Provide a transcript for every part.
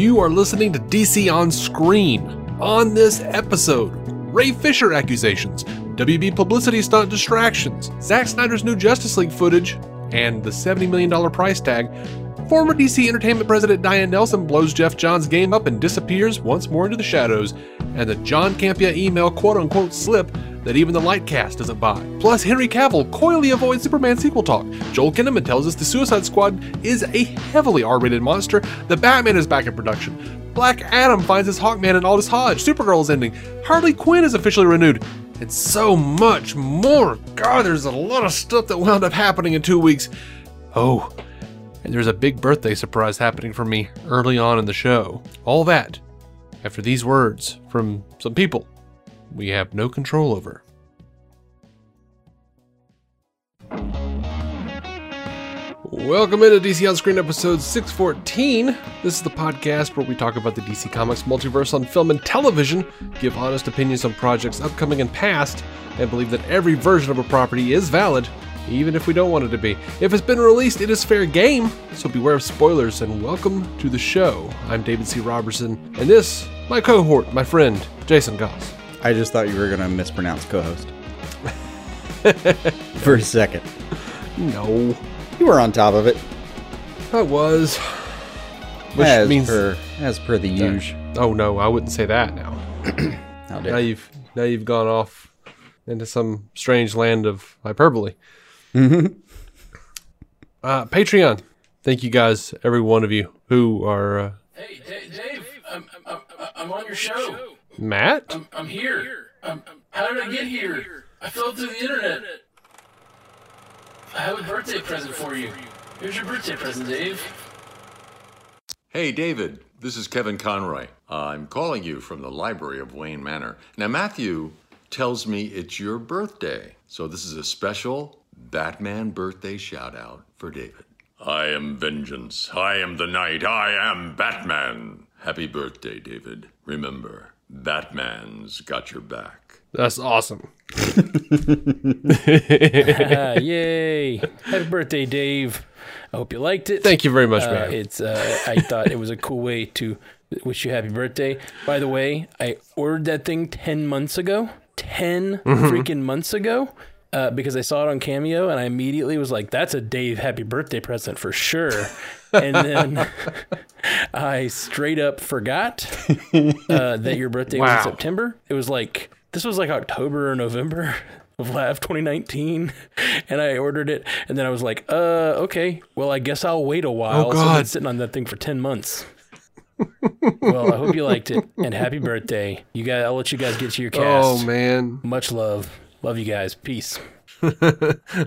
You are listening to DC on Screen. On this episode, Ray Fisher accusations, WB publicity stunt distractions, Zack Snyder's new Justice League footage, and the $70 million price tag. Former DC Entertainment president Diane Nelson blows Geoff Johns' game up and disappears once more into the shadows, and the John Campea email quote unquote slip that even the Lightcast doesn't buy. Plus, Henry Cavill coyly avoids Superman sequel talk. Joel Kinnaman tells us the Suicide Squad is a heavily R rated monster. The Batman is back in production. Black Adam finds his Hawkman in Aldis Hodge. Supergirl is ending. Harley Quinn is officially renewed. And so much more. God, there's a lot of stuff that wound up happening in two weeks. Oh, and there's a big birthday surprise happening for me early on in the show. All that after these words from some people we have no control over. Welcome into DC On Screen episode 614. This is the podcast where we talk about the DC Comics multiverse on film and television, give honest opinions on projects upcoming and past, and believe that every version of a property is valid, even if we don't want it to be. If it's been released, it is fair game, so beware of spoilers and welcome to the show. I'm David C. Robertson, and this, my cohort, my friend, Jason Goss. I just thought you were going to mispronounce co-host for a second. No, You were on top of it, I was. Which as means per as per the usual. Oh no, I wouldn't say that now. Now dare you've now you've gone off into some strange land of hyperbole. Mm-hmm. Uh, Patreon. Thank you guys, every one of you who are uh, Hey, Dave, Dave I'm, I'm, I'm- I'm on your show. Matt. I'm, I'm here. I'm, how did I get here? I fell through the internet. I have a birthday present for you. Here's your birthday present, Dave. Hey, David, this is Kevin Conroy. I'm calling you from the library of Wayne Manor. Now, Matthew tells me it's your birthday, so this is a special Batman birthday shout out for David. I am vengeance. I am the night. I am Batman. Happy birthday, David. Remember, Batman's got your back. That's awesome. Ah, yay! Happy birthday, Dave. I hope you liked it. Thank you very much, Uh, man. it's uh, I thought it was a cool way to wish you happy birthday. By the way, I ordered that thing ten months ago. 10 Mm-hmm. freaking months ago. Uh, because I saw it on Cameo and I immediately was like, "That's a Dave happy birthday present for sure." and then I straight up forgot uh, that your birthday was in September. It was like this was like October or November of last 2019, and I ordered it, and then I was like, "Uh, okay, well, I guess I'll wait a while." Oh, So I've been God. sitting on that thing for 10 months. well, I hope you liked it, and happy birthday! You guys, I'll let you guys get to your cast. oh man, Much love, love you guys. Peace.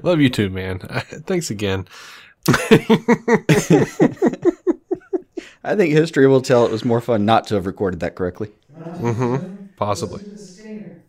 love you too, man. Thanks again. I think history will tell it was more fun not to have recorded that correctly. Possibly.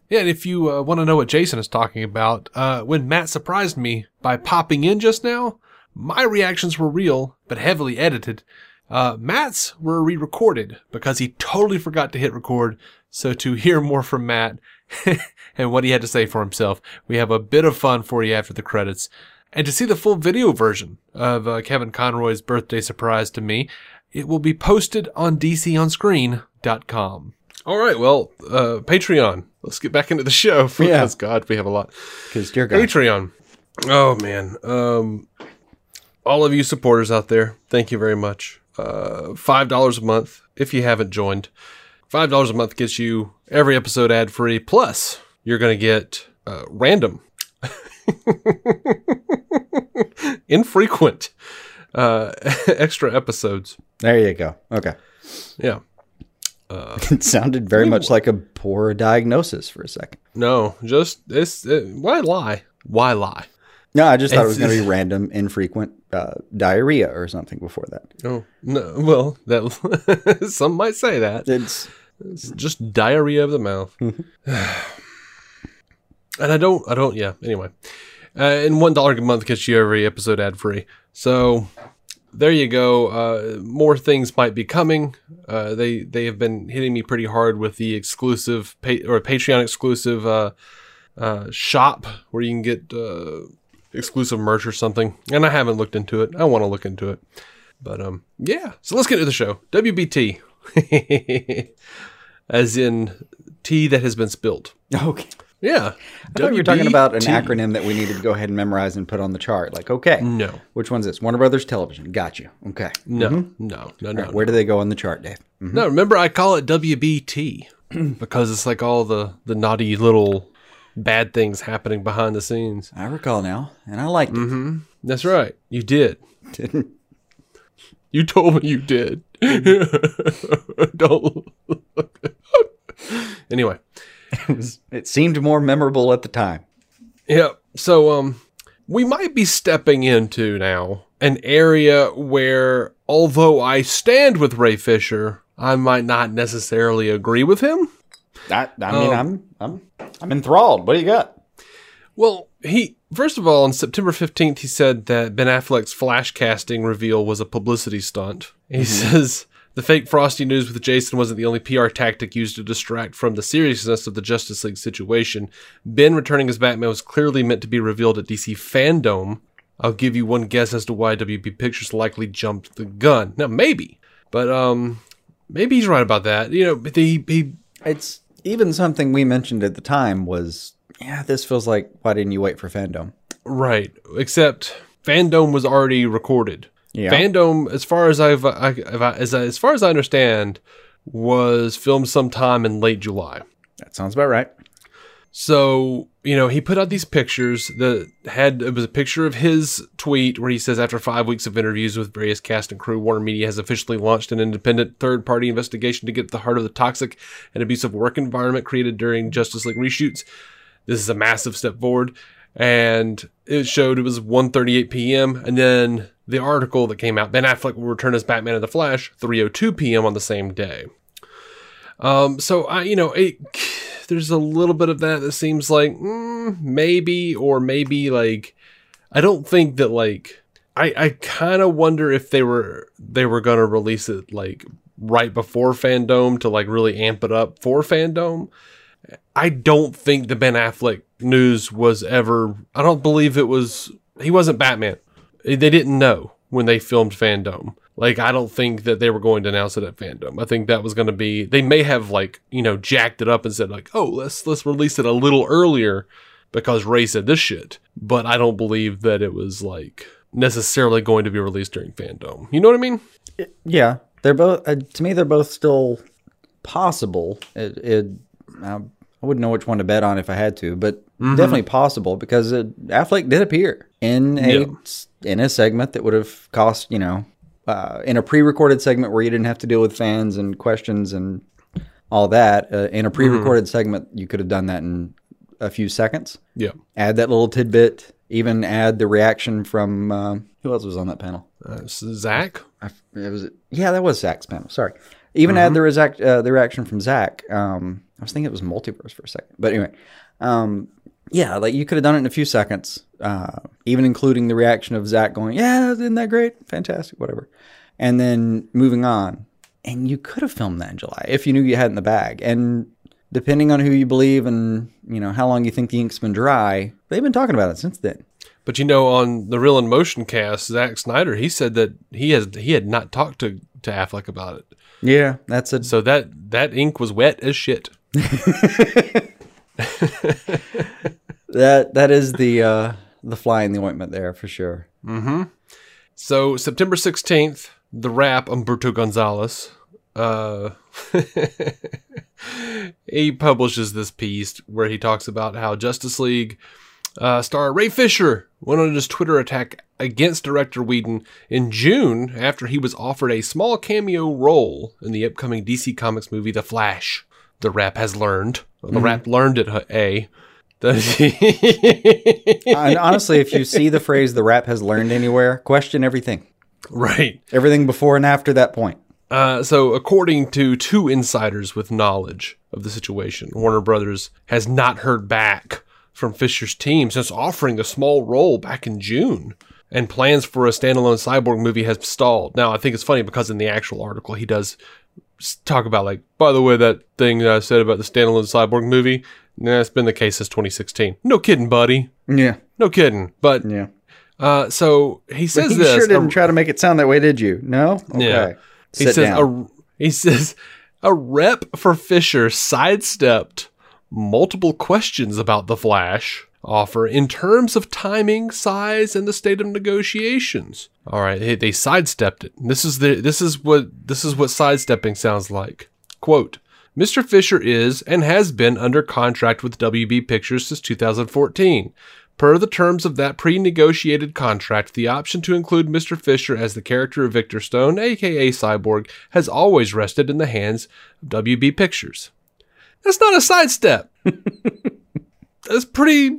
Yeah, and if you uh, want to know what Jason is talking about, uh, when Matt surprised me by popping in just now, my reactions were real, but heavily edited. Uh, Matt's were re-recorded because he totally forgot to hit record. So to hear more from Matt and what he had to say for himself, we have a bit of fun for you after the credits. And to see the full video version of uh, Kevin Conroy's birthday surprise to me, it will be posted on DCOnScreen.com. All right, well, uh, Patreon. Let's get back into the show. Yeah. Because God, we have a lot. Because dear God, Patreon. Oh man. Um all of you supporters out there, thank you very much. Uh five dollars a month if you haven't joined. Five dollars a month gets you every episode ad free. Plus, you're gonna get uh, random, infrequent, uh, extra episodes. there you go. Okay, Yeah. it sounded very much like a poor diagnosis for a second. No, just it's it, why lie? Why lie? No, I just thought it was going to be random, infrequent uh, diarrhea or something before that. Oh no! Well, that some might say that It's it's just diarrhea of the mouth. and I don't, I don't. Yeah. Anyway, uh, and one dollar a month gets you every episode ad free. So there you go. Uh, more things might be coming. Uh, they they have been hitting me pretty hard with the exclusive pa- or Patreon exclusive uh, uh, shop where you can get uh, exclusive merch or something. And I haven't looked into it. I want to look into it. But um, yeah. So let's get into the show. WBT, as in tea that has been spilled. okay. Yeah. I thought you were talking about an acronym that we needed to go ahead and memorize and put on the chart. Like, okay, No. which one's this? Warner Brothers Television. Got you. Okay. No, no, no, no. All right, where do they go on the chart, Dave? Mhm. No, remember I call it WBT because it's like all the the naughty little bad things happening behind the scenes. I recall now, and I liked it. That's right. You did. Didn't You told me you did. Don't. anyway, it, was, it seemed more memorable at the time. yeah. So um, we might be stepping into now an area where, although I stand with Ray Fisher, I might not necessarily agree with him. I, I mean, I'm I'm I'm enthralled. What do you got? Well, he first of all on September fifteenth he said that Ben Affleck's flash casting reveal was a publicity stunt. He says the fake Frosty news with Jason wasn't the only PR tactic used to distract from the seriousness of the Justice League situation. Ben returning as Batman was clearly meant to be revealed at DC Fandom. I'll give you one guess as to why WB Pictures likely jumped the gun. Now maybe, but um, maybe he's right about that. You know, but he he It's even something we mentioned at the time was, yeah, this feels like why didn't you wait for fandom? Right, except Fandom was already recorded. Yeah. Fandom, as far as I've, I, I've as as far as I understand, was filmed sometime in late July. That sounds about right. So you know, he put out these pictures that had it was a picture of his tweet where he says, after five weeks of interviews with various cast and crew, Warner Media has officially launched an independent third party investigation to get at the heart of the toxic and abusive work environment created during Justice League reshoots. This is a massive step forward. And it showed it was 1.38 p.m. And then the article that came out, Ben Affleck will return as Batman in the Flash, 3.02 p.m. on the same day. Um, so I, you know, it, there's a little bit of that that seems like mm, maybe or maybe like I don't think that like I I kind of wonder if they were they were gonna release it like right before Fandom to like really amp it up for Fandom. I don't think the Ben Affleck news was ever. I don't believe it was. He wasn't Batman. They didn't know when they filmed Fandom. Like I don't think that they were going to announce it at Fandom. I think that was going to be. They may have like you know jacked it up and said like, oh let's let's release it a little earlier because Ray said this shit. But I don't believe that it was like necessarily going to be released during Fandom. You know what I mean? Yeah, they're both. Uh, to me, they're both still possible. It, it I wouldn't know which one to bet on if I had to, but definitely possible because uh, Affleck did appear in a Yeah. in a segment that would have cost you know uh, in a pre-recorded segment where you didn't have to deal with fans and questions and all that. Uh, in a pre-recorded segment, you could have done that in a few seconds. Yeah. Add that little tidbit. Even add the reaction from uh, who else was on that panel? Uh, Zack. I, it was yeah, that was Zack's panel. Sorry. Even had the react, uh, the reaction from Zack. Um, I was thinking it was multiverse for a second, but anyway, um, yeah, like you could have done it in a few seconds, uh, even including the reaction of Zack going, "Yeah, isn't that great? Fantastic, whatever," and then moving on. And you could have filmed that in July if you knew you had it in the bag. And depending on who you believe and you know how long you think the ink's been dry, they've been talking about it since then. But you know, on the Real in Motion cast, Zack Snyder, he said that he has he had not talked to to Affleck about it. Yeah, that's it. So that that ink was wet as shit. that that is the uh, the fly in the ointment there for sure. So September sixteenth, the Wrap Umberto Gonzalez, uh, he publishes this piece where he talks about how Justice League uh, star Ray Fisher went on his Twitter attack against director Whedon in June after he was offered a small cameo role in the upcoming DC Comics movie The Flash. The Wrap has learned. The Wrap learned it, A. And honestly, if you see the phrase "the Wrap has learned anywhere," question everything, right. everything before and after that point. Uh, so, according to two insiders with knowledge of the situation, Warner Brothers has not heard back from Fisher's team since offering a small role back in June. And plans for a standalone cyborg movie has stalled. Now, I think it's funny because in the actual article, he does talk about, like, by the way, that thing that I said about the standalone cyborg movie, nah, it's been the case since 2016. No kidding, buddy. Yeah, No kidding. But, yeah. uh, so he says But you this. sure didn't try to make it sound that way, did you? No. Okay. Yeah. He Sit says down. a he says a rep for Fisher sidestepped multiple questions about the Flash offer in terms of timing, size, and the state of negotiations. All right, they, they sidestepped it. This is the this is what this is what sidestepping sounds like. Quote. Mr. Fisher is and has been under contract with WB Pictures since 2014. Per the terms of that pre negotiated contract, the option to include Mr. Fisher as the character of Victor Stone, aka Cyborg, has always rested in the hands of WB Pictures. That's not a sidestep. That's pretty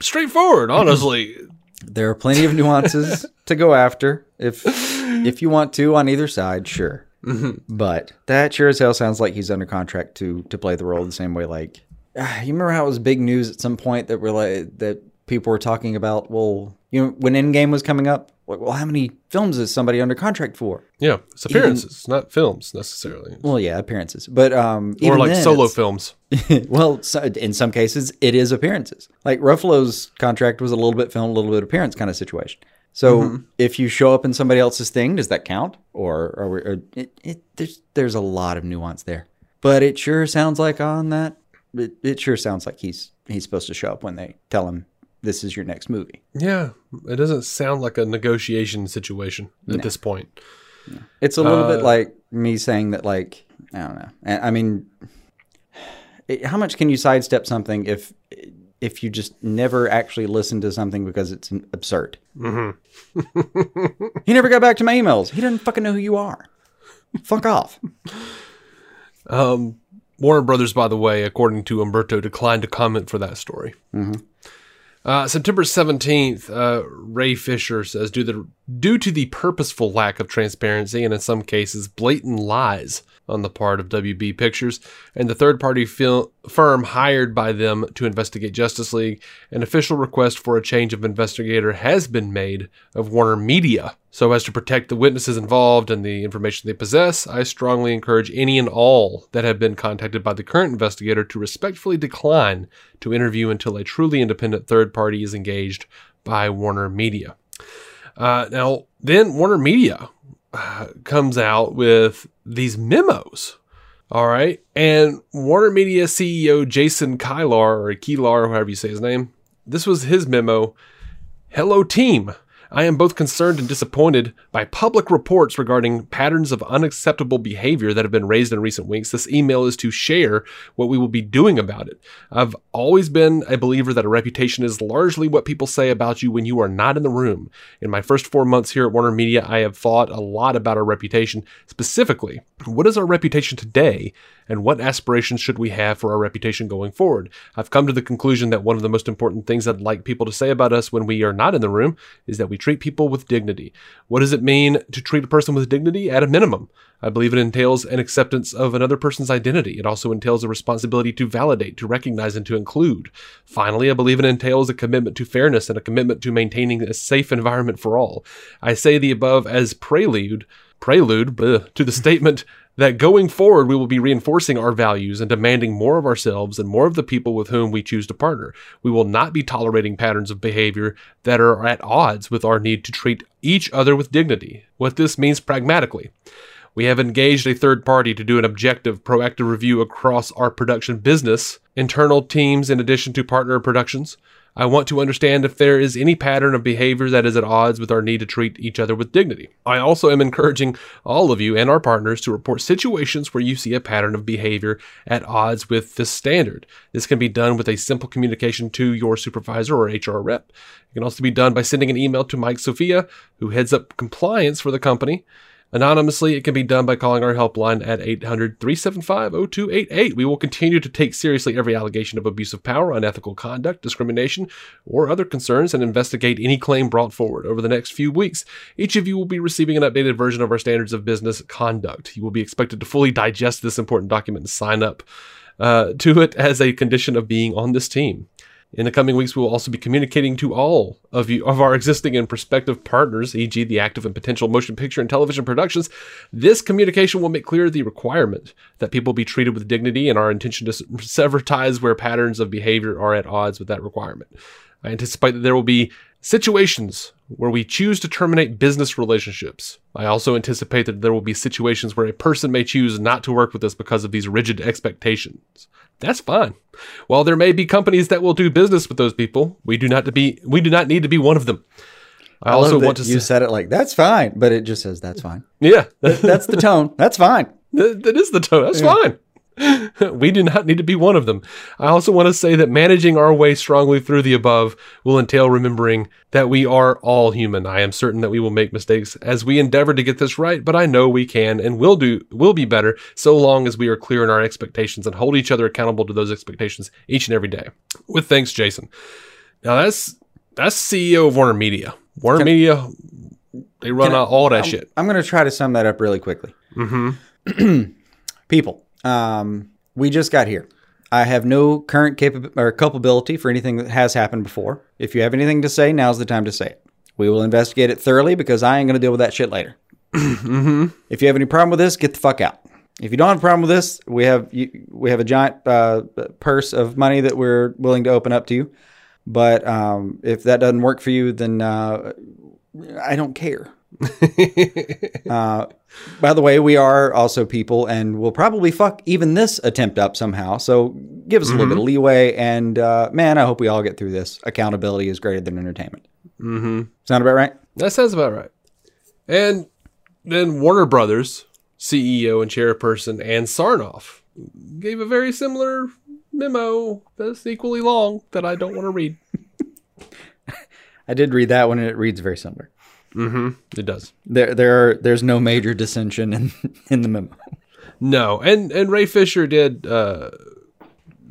straightforward, honestly. There are plenty of nuances to go after if if you want to on either side, sure. Mm-hmm. But that sure as hell sounds like he's under contract to to play the role the same way. Like you remember how it was big news at some point that were like that people were talking about. Well, you know, when Endgame was coming up, like, well, how many films is somebody under contract for? Yeah, it's appearances, not films necessarily. Well, yeah, appearances, but um, Or even like then, solo films. well, so in some cases, it is appearances. Like Ruffalo's contract was a little bit film, a little bit appearance kind of situation. So Mm-hmm. if you show up in somebody else's thing, does that count? Or, or, or it, it, there's there's a lot of nuance there. But it sure sounds like on that, it, it sure sounds like he's he's supposed to show up when they tell him this is your next movie. Yeah, it doesn't sound like a negotiation situation at this point. It's a little Uh, bit like me saying that, like, I don't know. I mean, how much can you sidestep something if if you just never actually listen to something because it's absurd? Mm-hmm. he never got back to my emails. He doesn't fucking know who you are. Fuck off. Um, Warner Brothers, by the way, according to Umberto, declined to comment for that story. Uh, September 17th, uh, Ray Fisher says due, the, due to the purposeful lack of transparency and in some cases blatant lies on the part of WB Pictures and the third party fil- firm hired by them to investigate Justice League, an official request for a change of investigator has been made of Warner Media. So, as to protect the witnesses involved and the information they possess, I strongly encourage any and all that have been contacted by the current investigator to respectfully decline to interview until a truly independent third party is engaged by Warner Media. Uh, now, then Warner Media uh, comes out with these memos. All right. And Warner Media CEO Jason Kilar, or Keelar, or however you say his name, this was his memo. Hello, team. I am both concerned and disappointed by public reports regarding patterns of unacceptable behavior that have been raised in recent weeks. This email is to share what we will be doing about it. I've always been a believer that a reputation is largely what people say about you when you are not in the room. In my first four months here at Warner Media, I have thought a lot about our reputation. Specifically, what is our reputation today and what aspirations should we have for our reputation going forward? I've come to the conclusion that one of the most important things I'd like people to say about us when we are not in the room is that we treat people with dignity. What does it mean to treat a person with dignity? At a minimum, I believe it entails an acceptance of another person's identity. It also entails a responsibility to validate, to recognize, and to include. Finally, I believe it entails a commitment to fairness and a commitment to maintaining a safe environment for all. I say the above as prelude, prelude bleh, to the statement that going forward we will be reinforcing our values and demanding more of ourselves and more of the people with whom we choose to partner. We will not be tolerating patterns of behavior that are at odds with our need to treat each other with dignity. What this means pragmatically. We have engaged a third party to do an objective, proactive review across our production business, internal teams, in addition to partner productions. I want to understand if there is any pattern of behavior that is at odds with our need to treat each other with dignity. I also am encouraging all of you and our partners to report situations where you see a pattern of behavior at odds with this standard. This can be done with a simple communication to your supervisor or HR rep. It can also be done by sending an email to Mike Sophia, who heads up compliance for the company. Anonymously, it can be done by calling our helpline at 800 375 0288. We will continue to take seriously every allegation of abuse of power, unethical conduct, discrimination, or other concerns and investigate any claim brought forward. Over the next few weeks, each of you will be receiving an updated version of our standards of business conduct. You will be expected to fully digest this important document and sign up uh, to it as a condition of being on this team. In the coming weeks, we will also be communicating to all of you of our existing and prospective partners, e.g., the active and potential motion picture and television productions. This communication will make clear the requirement that people be treated with dignity and our intention to sever ties where patterns of behavior are at odds with that requirement. I anticipate that there will be situations where we choose to terminate business relationships. I also anticipate that there will be situations where a person may choose not to work with us because of these rigid expectations. That's fine. While there may be companies that will do business with those people, we do not to be we do not need to be one of them. I, I also that want to you say, said it like that's fine, but it just says that's fine. yeah, That's the tone. That's fine. That, that is the tone. That's fine. we do not need to be one of them. I also want to say that managing our way strongly through the above will entail remembering that we are all human. I am certain that we will make mistakes as we endeavor to get this right, but I know we can and will do will be better so long as we are clear in our expectations and hold each other accountable to those expectations each and every day. With thanks, Jason. Now that's that's CEO of Warner Media. Warner Media they run I- out all that I'm, shit. I'm going to try to sum that up really quickly. Mm-hmm. People, um, we just got here. I have no current capab- or culpability for anything that has happened before. If you have anything to say, now's the time to say it. We will investigate it thoroughly because I ain't going to deal with that shit later. If you have any problem with this, get the fuck out. If you don't have a problem with this, we have you, we have a giant uh, purse of money that we're willing to open up to you. But um, if that doesn't work for you, then uh, I don't care. uh, by the way, we are also people, and we'll probably fuck even this attempt up somehow. So give us a little bit of leeway, and uh, man, I hope we all get through this. Accountability is greater than entertainment. Mm-hmm. Sound about right? That sounds about right. And then Warner Brothers CEO and chairperson Ann Sarnoff gave a very similar memo that's equally long that I don't want to read. I did read that one, and it reads very similar. It does. There, there, are, there's no major dissension in in the memo. No, and and Ray Fisher did. Uh,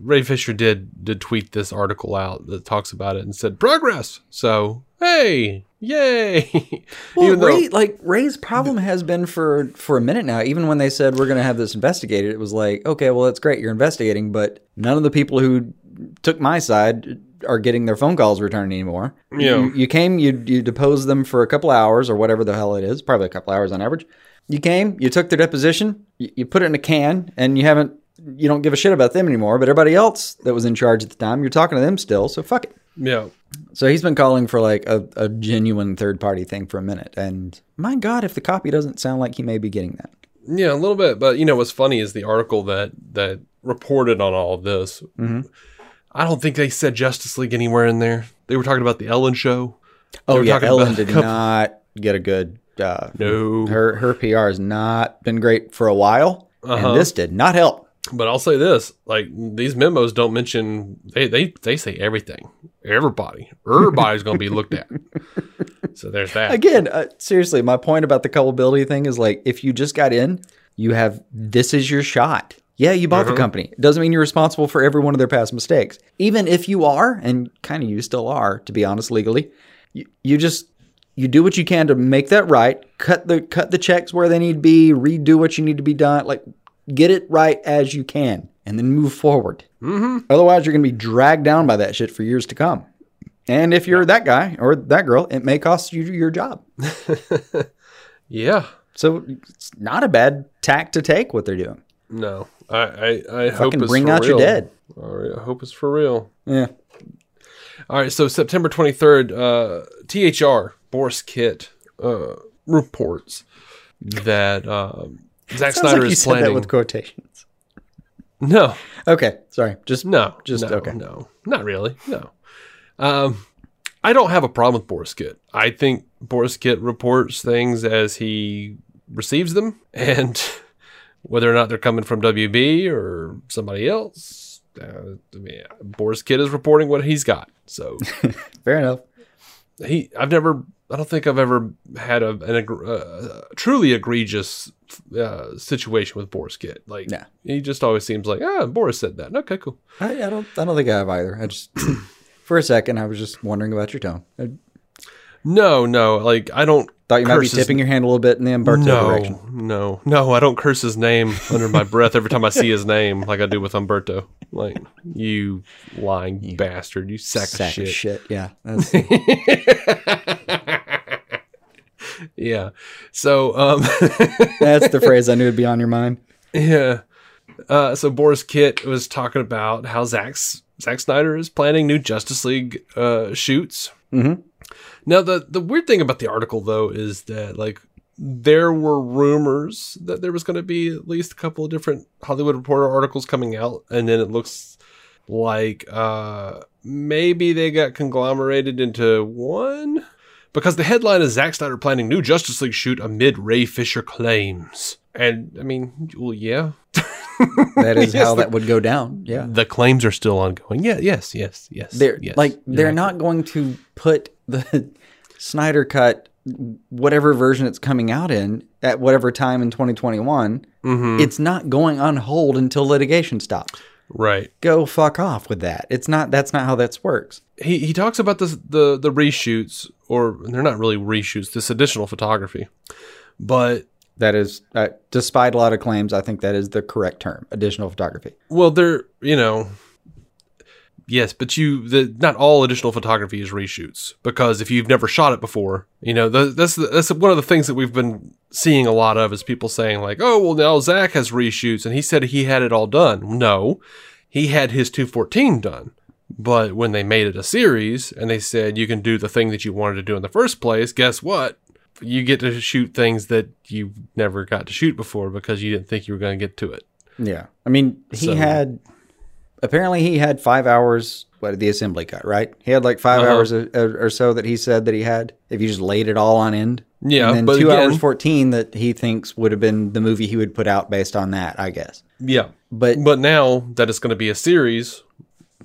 Ray Fisher did did tweet this article out that talks about it and said progress. So hey, yay! Well, Even though- Ray, like Ray's problem has been for for a minute now. Even when they said we're going to have this investigated, it was like, okay, well, that's great, you're investigating, but none of the people who took my side are getting their phone calls returned anymore. Yeah. You, you came, you you deposed them for a couple hours or whatever the hell it is, probably a couple hours on average. You came, you took their deposition, you, you put it in a can, and you haven't. You don't give a shit about them anymore, but everybody else that was in charge at the time, you're talking to them still. So fuck it. yeah, So he's been calling for like a, a genuine third party thing for a minute. And my God, if the copy doesn't sound like he may be getting that. Yeah, a little bit. But you know what's funny is the article that that reported on all of this. Mm-hmm. I don't think they said Justice League anywhere in there. They were talking about the Ellen show. Oh yeah, Ellen did couple- not get a good. Uh, No. her her PR has not been great for a while, Uh-huh. and this did not help. But I'll say this: like these memos don't mention they they they say everything. Everybody, everybody's going to be looked at. So there's that. Again, uh, seriously, my point about the culpability thing is like if you just got in, you have this is your shot. Yeah, you bought the company. It doesn't mean you're responsible for every one of their past mistakes. Even if you are, and kind of you still are, to be honest, legally, you, you just you do what you can to make that right. Cut the cut the checks where they need to be. Redo what you need to be done. Like get it right as you can, and then move forward. Mm-hmm. Otherwise, you're gonna be dragged down by that shit for years to come. And if you're that guy or that girl, it may cost you your job. Yeah. So it's not a bad tack to take what they're doing. No. I I, I hope it's bring for out your real. dead. All right, I hope it's for real. Yeah. All right, so September 23rd, uh, THR, Boris Kit uh, reports that um, Zack Snyder like you is planning. with quotations. no, Okay, sorry. Just no, Just- no, okay. No, not really. No. Um, I don't have a problem with Boris Kit. I think Boris Kit reports things as he receives them, and whether or not they're coming from WB or somebody else, uh, I mean, Boris Kit is reporting what he's got. So fair enough. he I've never I don't think I've ever had a an uh, truly egregious uh, situation with Boris Kit. Like Yeah. he just always seems like ah Boris said that. Okay, cool. I, I don't. I don't think I have either. I just, for a second, I was just wondering about your tone. I No, no, like I don't thought you might be tipping your hand a little bit in the Umberto no, direction. no, no. I don't curse his name under my breath every time I see his name, like I do with Umberto. Like you lying bastard, you sack, Sack of shit. Yeah, that's, Yeah. So, um, that's the phrase I knew would be on your mind. yeah. Uh, so Boris Kit was talking about how Zack's, Zack Snyder is planning new Justice League uh, shoots. Mhm. Now the the weird thing about the article though is that like there were rumors that there was going to be at least a couple of different Hollywood Reporter articles coming out, and then it looks like uh, maybe they got conglomerated into one because the headline is Zack Snyder planning new Justice League shoot amid Ray Fisher claims. And I mean, well, yeah, That is Yes, how the- that would go down. Yeah, the claims are still ongoing. Yeah, yes, yes, yes. they're yes. like they're You're not going to put the Snyder cut, whatever version it's coming out in, at whatever time in 2021. Mm-hmm. It's not going on hold until litigation stops. right. Go fuck off with that. It's not. That's not how that works. he he talks about this the the reshoots or they're not really reshoots this additional photography but That is, uh, despite a lot of claims, I think that is the correct term. Additional photography. well they're you know yes but you the not all additional photography is reshoots because if you've never shot it before you know the, that's the, that's one of the things that we've been seeing a lot of is people saying like oh well now Zack has reshoots and he said he had it all done. No he had his 214 done but when they made it a series and they said you can do the thing that you wanted to do in the first place guess what? You get to shoot things that you never got to shoot before because you didn't think you were going to get to it. Yeah. I mean, he So- had apparently he had five hours. What the assembly cut, right? He had like 5 Uh-huh. hours or, or so that he said that he had. If you just laid it all on end, Yeah, and then but two again- hours fourteen that he thinks would have been the movie he would put out based on that. I guess. yeah But But now that it's going to be a series,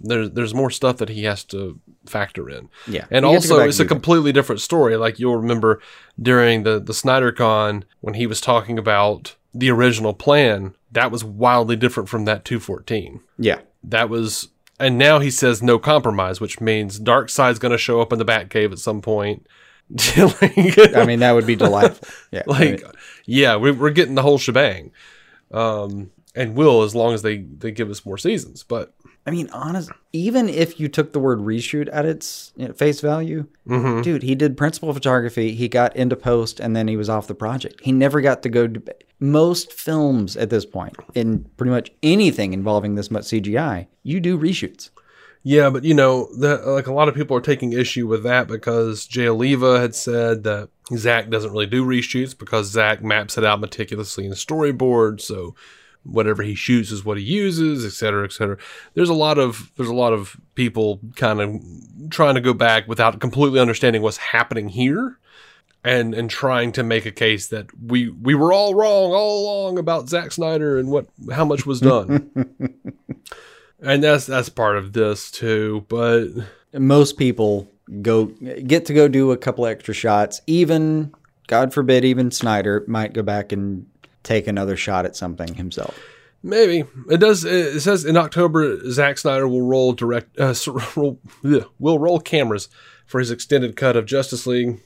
there's there's more stuff that he has to factor in. Yeah. and He gets to go also it's a that. completely different story. Like you'll remember during the the Snyder Con when he was talking about the original plan, that was wildly different from that 214. yeah, That was, and now he says no compromise, which means Darkseid's going to show up in the Batcave at some point. Like- I mean that would be delightful. Yeah, like mean, yeah we, we're getting the whole shebang um and will as long as they they give us more seasons but I mean, honest. Even if you took the word reshoot at its face value, Mm-hmm. dude, he did principal photography. He got into post, and then he was off the project. He never got to go. To, most films at this point, in pretty much anything involving this much CGI, you do reshoots. yeah but you know the, like a lot of people are taking issue with that because jay oliva had said that zach doesn't really do reshoots because zach maps it out meticulously in storyboard so whatever he shoots is what he uses et cetera et cetera there's a lot of there's a lot of people kind of trying to go back without completely understanding what's happening here and and trying to make a case that we we were all wrong all along about Zack Snyder and what how much was done. and that's that's part of this too, but Most people go get to go do a couple extra shots. Even God forbid, even Snyder might go back and take another shot at something himself. maybe it does. It says in October, Zack Snyder will roll direct uh, s- roll, ugh, will roll cameras for his extended cut of Justice League.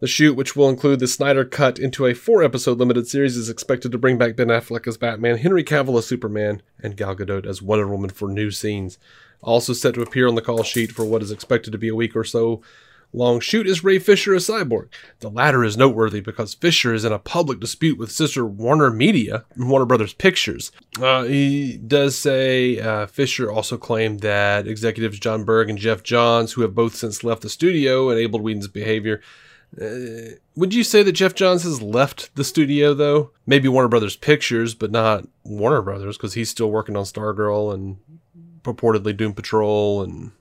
The shoot, which will include the Snyder cut into a four episode limited series, is expected to bring back Ben Affleck as Batman, Henry Cavill as Superman, and Gal Gadot as Wonder Woman for new scenes. Also set to appear on the call sheet for what is expected to be a week or so long shoot is Ray Fisher as Cyborg. The latter is noteworthy because Fisher is in a public dispute with sister Warner Media, Warner Brothers Pictures. Uh, he does say uh, Fisher also claimed that executives John Berg and Geoff Johns, who have both since left the studio, enabled Whedon's behavior. Uh, would you say that Geoff Johns has left the studio though? Maybe Warner Brothers Pictures, but not Warner Brothers because he's still working on Stargirl and purportedly Doom Patrol and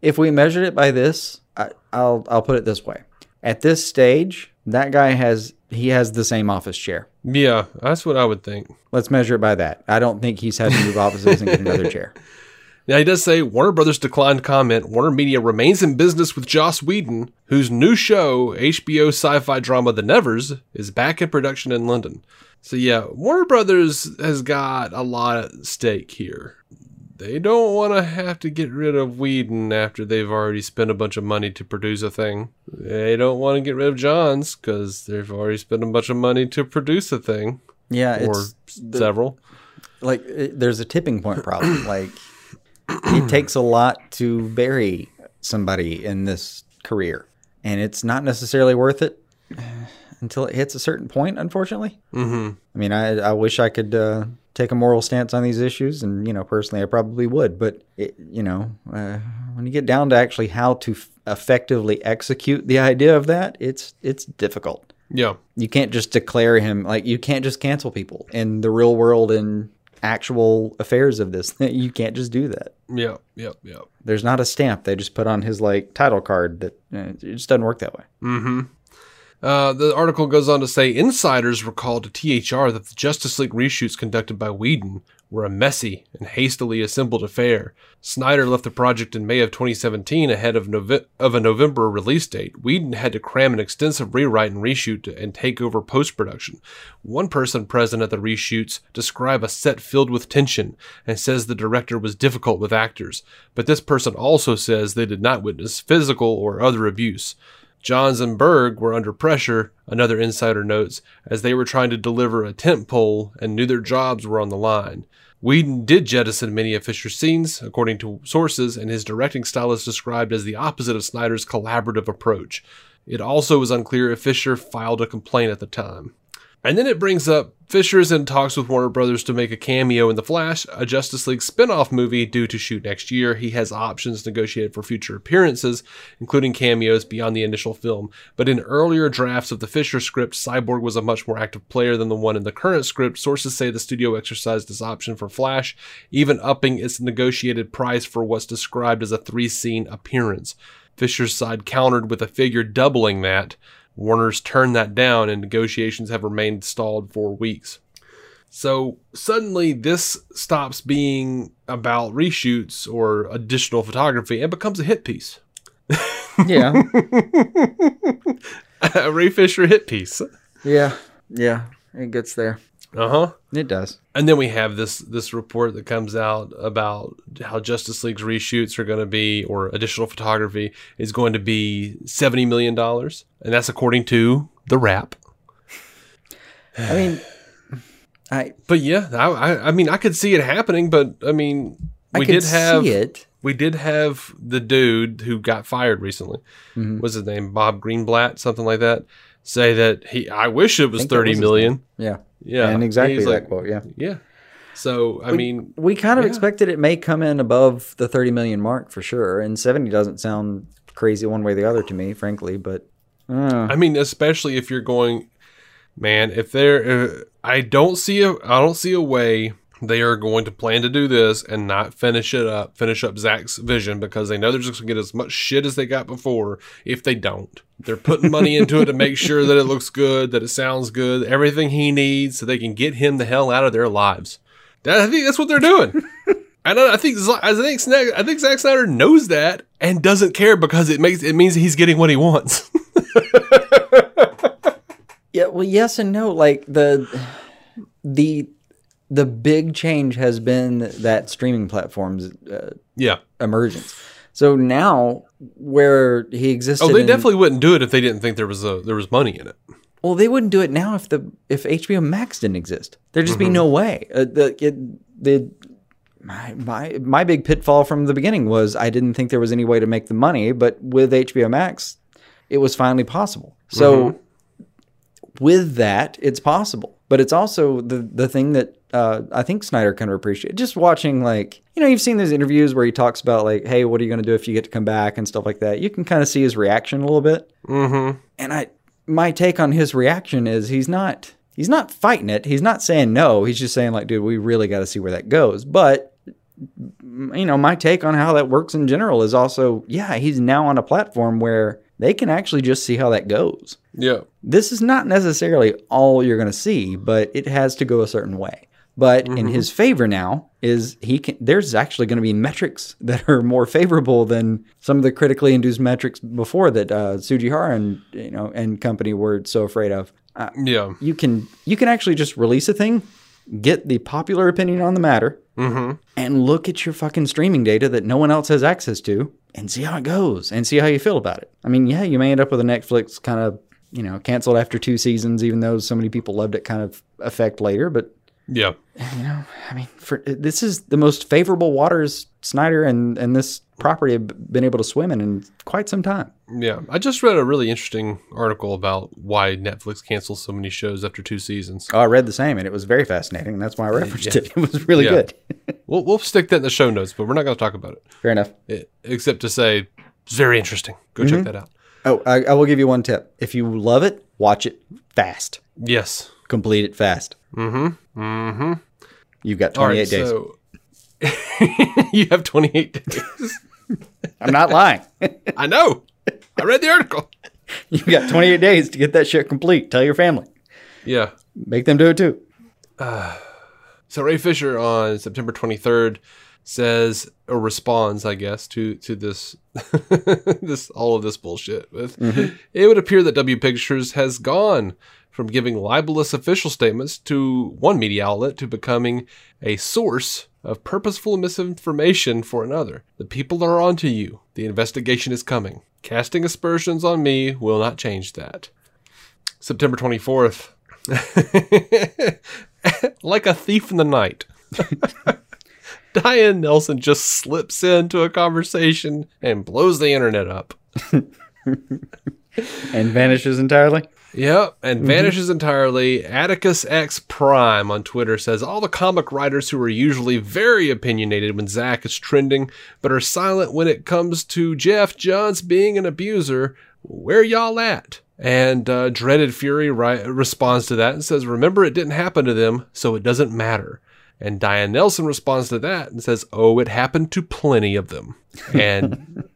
if we measured it by this, I, I'll I'll put it this way: at this stage, that guy has he has the same office chair. yeah, that's what I would think. Let's measure it by that. I don't think he's had to move offices and get another chair. Now, he does say Warner Brothers declined comment. Warner Media remains in business with Joss Whedon, whose new show, HBO sci fi drama The Nevers, is back in production in London. So, yeah, Warner Brothers has got a lot at stake here. They don't want to have to get rid of Whedon after they've already spent a bunch of money to produce a thing. They don't want to get rid of Johns because they've already spent a bunch of money to produce a thing Yeah, or it's several. like it, there's a tipping point problem. like it takes a lot to bury somebody in this career, and it's not necessarily worth it until it hits a certain point. Unfortunately, mm-hmm. I mean, I I wish I could uh, take a moral stance on these issues, and you know, personally, I probably would. But it, you know, uh, when you get down to actually how to f- effectively execute the idea of that, it's it's difficult. Yeah. You can't just declare him like you can't just cancel people in the real world and actual affairs of this. You can't just do that. Yeah. Yep. Yep. There's not a stamp they just put on his like title card that uh, it just doesn't work that way. Mm-hmm. Uh, the article goes on to say insiders recalled to THR that the Justice League reshoots conducted by Whedon were a messy and hastily assembled affair. Snyder left the project in May of 2017 ahead of, of a November release date. Whedon had to cram an extensive rewrite and reshoot to- and take over post production. One person present at the reshoots described a set filled with tension and says the director was difficult with actors, but this person also says they did not witness physical or other abuse. Johns and Berg were under pressure, another insider notes, as they were trying to deliver a tent pole and knew their jobs were on the line. Whedon did jettison many of Fisher's scenes, according to sources, and his directing style is described as the opposite of Snyder's collaborative approach. It also is unclear if Fisher filed a complaint at the time. And then it brings up Fisher's in talks with Warner Brothers to make a cameo in The Flash, a Justice League spin off movie due to shoot next year. He has options negotiated for future appearances, including cameos beyond the initial film. But in earlier drafts of the Fisher script, Cyborg was a much more active player than the one in the current script. Sources say the studio exercised this option for Flash, even upping its negotiated price for what's described as a three scene appearance. Fisher's side countered with a figure doubling that. Warner's turned that down and negotiations have remained stalled for weeks. So suddenly this stops being about reshoots or additional photography and becomes a hit piece. Yeah, a Ray Fisher hit piece. yeah, yeah. It gets there. Uh huh. It does. And then we have this this report that comes out about how Justice League's reshoots are going to be, or additional photography is going to be seventy million dollars, and that's according to the Wrap. I mean, I But yeah, I, I I mean I could see it happening, but I mean I we could did have see it. we did have the dude who got fired recently. Mm-hmm. What's his name? Bob Greenblatt, something like that. Say that he. I wish it was thirty was million. Yeah, Yeah, and exactly that quote. Yeah. Yeah. So I mean, we kind of yeah. expected it may come in above the 30 million mark for sure and 70 doesn't sound crazy one way or the other to me frankly but uh, I mean, especially if you're going, man. If they're, uh, I don't see a, I don't see a way they are going to plan to do this and not finish it up, finish up Zack's vision because they know they're just gonna get as much shit as they got before. If they don't, they're putting money into it to make sure that it looks good, that it sounds good, everything he needs, so they can get him the hell out of their lives. That, I think that's what they're doing. And I I think I think Sna- I think Zack Snyder knows that and doesn't care because it makes it means he's getting what he wants. yeah well yes and no like the the the big change has been that streaming platforms uh, yeah. emergence so now where he existed Oh, they in- definitely wouldn't do it if they didn't think there was a there was money in it. Well, they wouldn't do it now if the if HBO Max didn't exist. There'd just be no way. Uh, the it, the my, my my big pitfall from the beginning was I didn't think there was any way to make the money, but with HBO Max, it was finally possible. So with that, it's possible. But it's also the the thing that uh, I think Snyder kind of appreciated. Just watching like you know you've seen those interviews where he talks about like, hey, what are you going to do if you get to come back and stuff like that. You can kind of see his reaction a little bit. Mm-hmm. And I my take on his reaction is he's not he's not fighting it. He's not saying no. He's just saying like, dude, we really got to see where that goes. But you know, my take on how that works in general is also, yeah, he's now on a platform where they can actually just see how that goes. Yeah. This is not necessarily all you're going to see, but it has to go a certain way. But in his favor now is he can. There's actually going to be metrics that are more favorable than some of the critically induced metrics before that uh, Tsujihara and you know and company were so afraid of. Uh, Yeah. you can you can actually just release a thing, get the popular opinion on the matter, and look at your fucking streaming data that no one else has access to, and see how it goes, and see how you feel about it. I mean, yeah, you may end up with a Netflix kind of you know canceled after two seasons, even though so many people loved it, kind of effect later. But Yeah. you know, I mean, for this is the most favorable waters Snyder and and this property have been able to swim in in quite some time. Yeah. I just read a really interesting article about why Netflix cancels so many shows after two seasons. Oh, I read the same, and it was very fascinating. And that's why I referenced it. It was really Yeah. good. We'll, we'll stick that in the show notes, but we're not going to talk about it. Fair enough. it. Except to say, it's very interesting. Go check that out. Oh, I, I will give you one tip. If you love it, watch it fast. Yes. Complete it fast. Mm-hmm. Mm-hmm. You've got 28 right. days. So you have 28 days. I'm not lying. I know. I read the article. You've got 28 days to get that shit complete. Tell your family. Yeah. Make them do it too. So Ray Fisher on September 23rd says or responds, I guess, to to this this all of this bullshit. With it would appear that W Pictures has gone from giving libelous official statements to one media outlet to becoming a source of purposeful misinformation for another. The people are onto you. The investigation is coming. Casting aspersions on me will not change that. September 24th. like a thief in the night. Diane Nelson just slips into a conversation and blows the internet up. And vanishes entirely. Yep, and vanishes entirely. Atticus X Prime on Twitter says all the comic writers who are usually very opinionated when Zack is trending, but are silent when it comes to Geoff Johns being an abuser, where y'all at? And uh, Dreaded Fury ri- responds to that and says, Remember, it didn't happen to them, so it doesn't matter. And Diane Nelson responds to that and says, Oh, it happened to plenty of them. And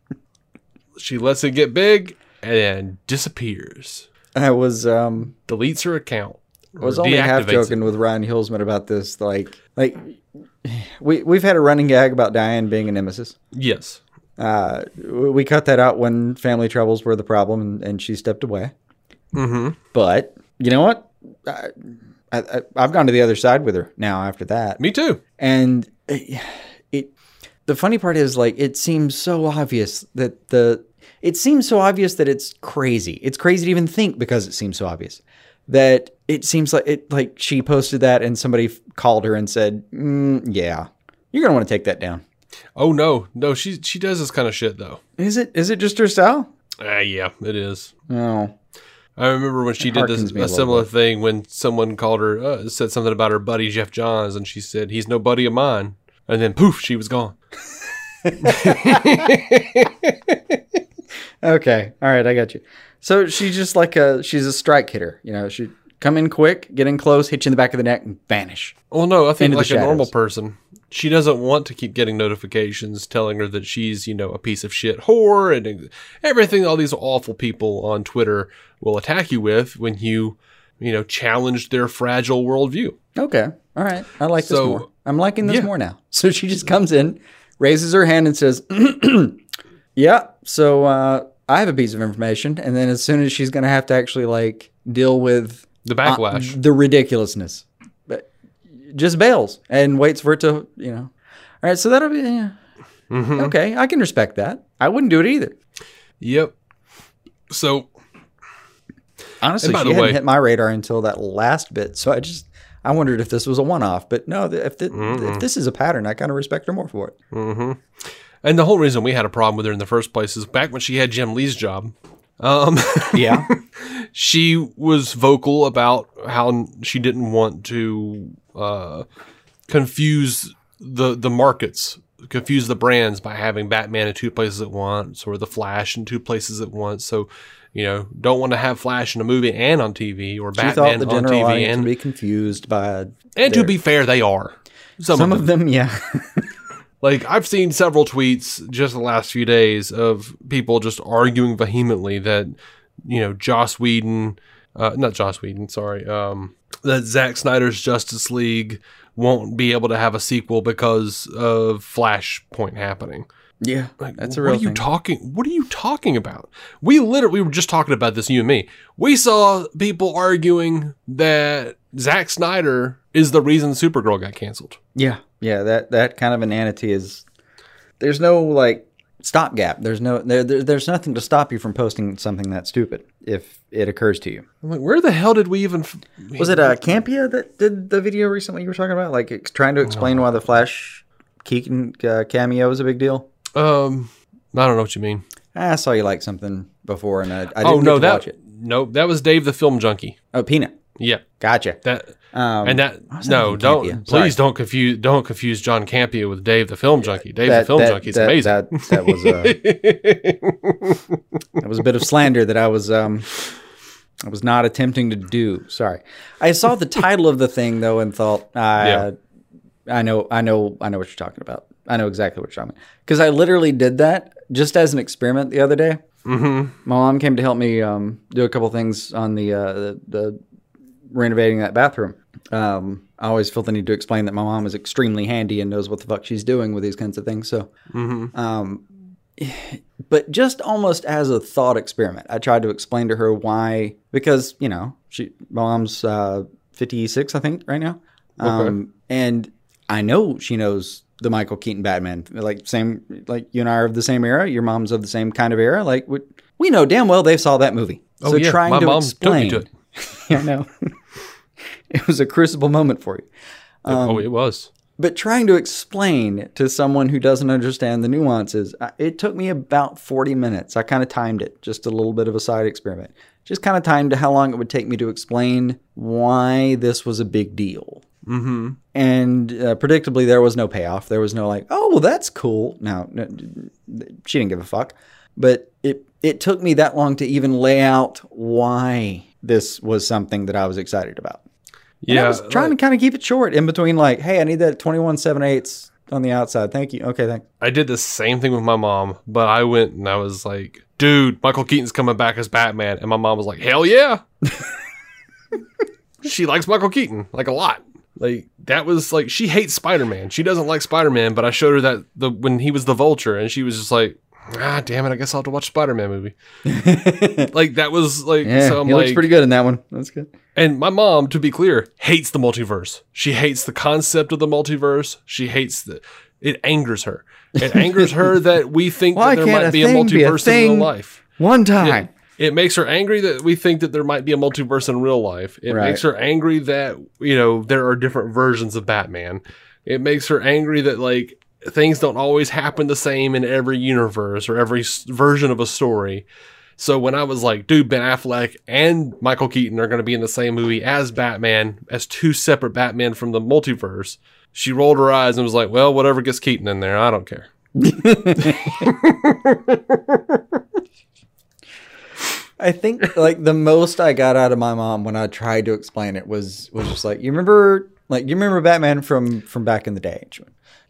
she lets it get big and disappears I was um deletes her account. I was only half joking it. with Ryan Hillsman about this. Like like we we've had a running gag about Diane being a nemesis. Yes. Uh, we cut that out when family troubles were the problem, and, and she stepped away. Mm-hmm. But you know what? I, I, I've gone to the other side with her now after that, Me too. and it, it. The funny part is, like, it seems so obvious that the. It seems so obvious that it's crazy. It's crazy to even think because it seems so obvious that it seems like it. Like she posted that, and somebody called her and said, mm, "Yeah, you're gonna want to take that down." Oh no, no, she she does this kind of shit though. Is it? Is it just her style? Ah, yeah, it is. No. I remember when she did this a a similar bit. thing when someone called her uh, said something about her buddy Geoff Johns, and she said he's no buddy of mine, and then poof, she was gone. Okay. All right. I got you. So she's just like a she's a strike hitter. You know, she come in quick, get in close, hit you in the back of the neck, and vanish. Well, no, I think like a normal person, she doesn't want to keep getting notifications telling her that she's, you know, a piece of shit whore and everything all these awful people on Twitter will attack you with when you, you know, challenge their fragile worldview. Okay. All right. I like this more. I'm liking this Yeah. more now. So she just comes in, raises her hand, and says, "Yeah. So uh, I have a piece of information." And then as soon as she's going to have to actually like deal with The uh, backlash. the ridiculousness, but just bails and waits for it to, you know. All right. So that'll be yeah. Mm-hmm. okay. I can respect that. I wouldn't do it either. yep. So Honestly, she the hadn't way- hit my radar until that last bit. So I just I wondered if this was a one-off. But no, if, th- if this is a pattern, I kind of respect her more for it. And the whole reason we had a problem with her in the first place is back when she had Jim Lee's job. Um, Yeah. she was vocal about how she didn't want to uh, confuse the the markets, confuse the brands by having Batman in two places at once or the Flash in two places at once. So, you know, don't want to have Flash in a movie and on TV or she Batman the on TV and be confused by and to be fair, they are. Some, some of of them. them. Yeah. Like I've seen several tweets just the last few days of people just arguing vehemently that you know Joss Whedon, uh, not Joss Whedon, sorry, um, that Zack Snyder's Justice League won't be able to have a sequel because of Flashpoint happening. Yeah, Like, that's a real. what are you thing. talking? What are you talking about? We literally we were just talking about this, you and me. We saw people arguing that Zack Snyder is the reason Supergirl got canceled. yeah, yeah. That that kind of inanity is. There's no like stopgap. There's no there, there. There's nothing to stop you from posting something that stupid if it occurs to you. I'm like, where the hell did we even? F- Was it uh, Campea that did the video recently you were talking about? Like ex- trying to explain why the Flash Keaton uh, cameo is a big deal? Um, I don't know what you mean. I saw you like something before and I, I didn't Oh get no, to that watch it. no, that was Dave the Film Junkie. Oh, Peanut. Yeah, Gotcha. that Um, and that no, don't please don't confuse don't confuse John Campea with Dave the Film Junkie. Dave the Film that, Junkie is that, amazing. That, that was a, that was a bit of slander that I was um I was not attempting to do. Sorry, I saw the title of the thing though and thought, uh, Yeah. I know, I know, I know what you're talking about. I know exactly what you're talking about because I literally did that just as an experiment the other day. Mm-hmm. My mom came to help me um, do a couple things on the, uh, the the renovating that bathroom. Um, I always feel the need to explain that my mom is extremely handy and knows what the fuck she's doing with these kinds of things. So, um, but just almost as a thought experiment, I tried to explain to her why, because you know, she my mom's uh, fifty six, I think, right now, um, and I know she knows the Michael Keaton Batman, like same, like you and I are of the same era. Your mom's of the same kind of era. Like we, we know damn well they saw that movie. Oh, so yeah. trying My to mom took me explain, to I know. it was a crucible moment for you. Um, oh, it was. But trying to explain to someone who doesn't understand the nuances, it took me about 40 minutes. I kind of timed it, just a little bit of a side experiment. Just kind of timed how long it would take me to explain why this was a big deal. Mm-hmm. And uh, predictably, there was no payoff. There was no like, oh, well, that's cool. No, no, she didn't give a fuck. But it it took me that long to even lay out why this was something that I was excited about. And I was trying to kind of keep it short in between, like, hey, I need that 21 7 eighths on the outside. Thank you. Okay, thank I did the same thing with my mom, but I went and I was like, dude, Michael Keaton's coming back as Batman. And my mom was like, hell yeah. she likes Michael Keaton, like a lot. Like that was like she hates Spider Man. She doesn't like Spider Man, but I showed her that the when he was the vulture and she was just like, ah damn it, I guess I'll have to watch Spider Man movie. like that was like Yeah, so I'm he like looks pretty good in that one. That's good. and my mom, to be clear, hates the multiverse. She hates the concept of the multiverse. She hates the. It angers her. It angers her that we think that there might a be a thing be a multiverse in real life. One It, time. it makes her angry that we think that there might be a multiverse in real life. It Right. makes her angry that you know there are different versions of Batman. It makes her angry that like things don't always happen the same in every universe or every version of a story. So when I was like, dude, Ben Affleck and Michael Keaton are going to be in the same movie as Batman, as two separate Batman from the multiverse, she rolled her eyes and was like, well, whatever gets Keaton in there, I don't care. I think like the most I got out of my mom when I tried to explain it was was just like, you remember like you remember Batman from from back in the day?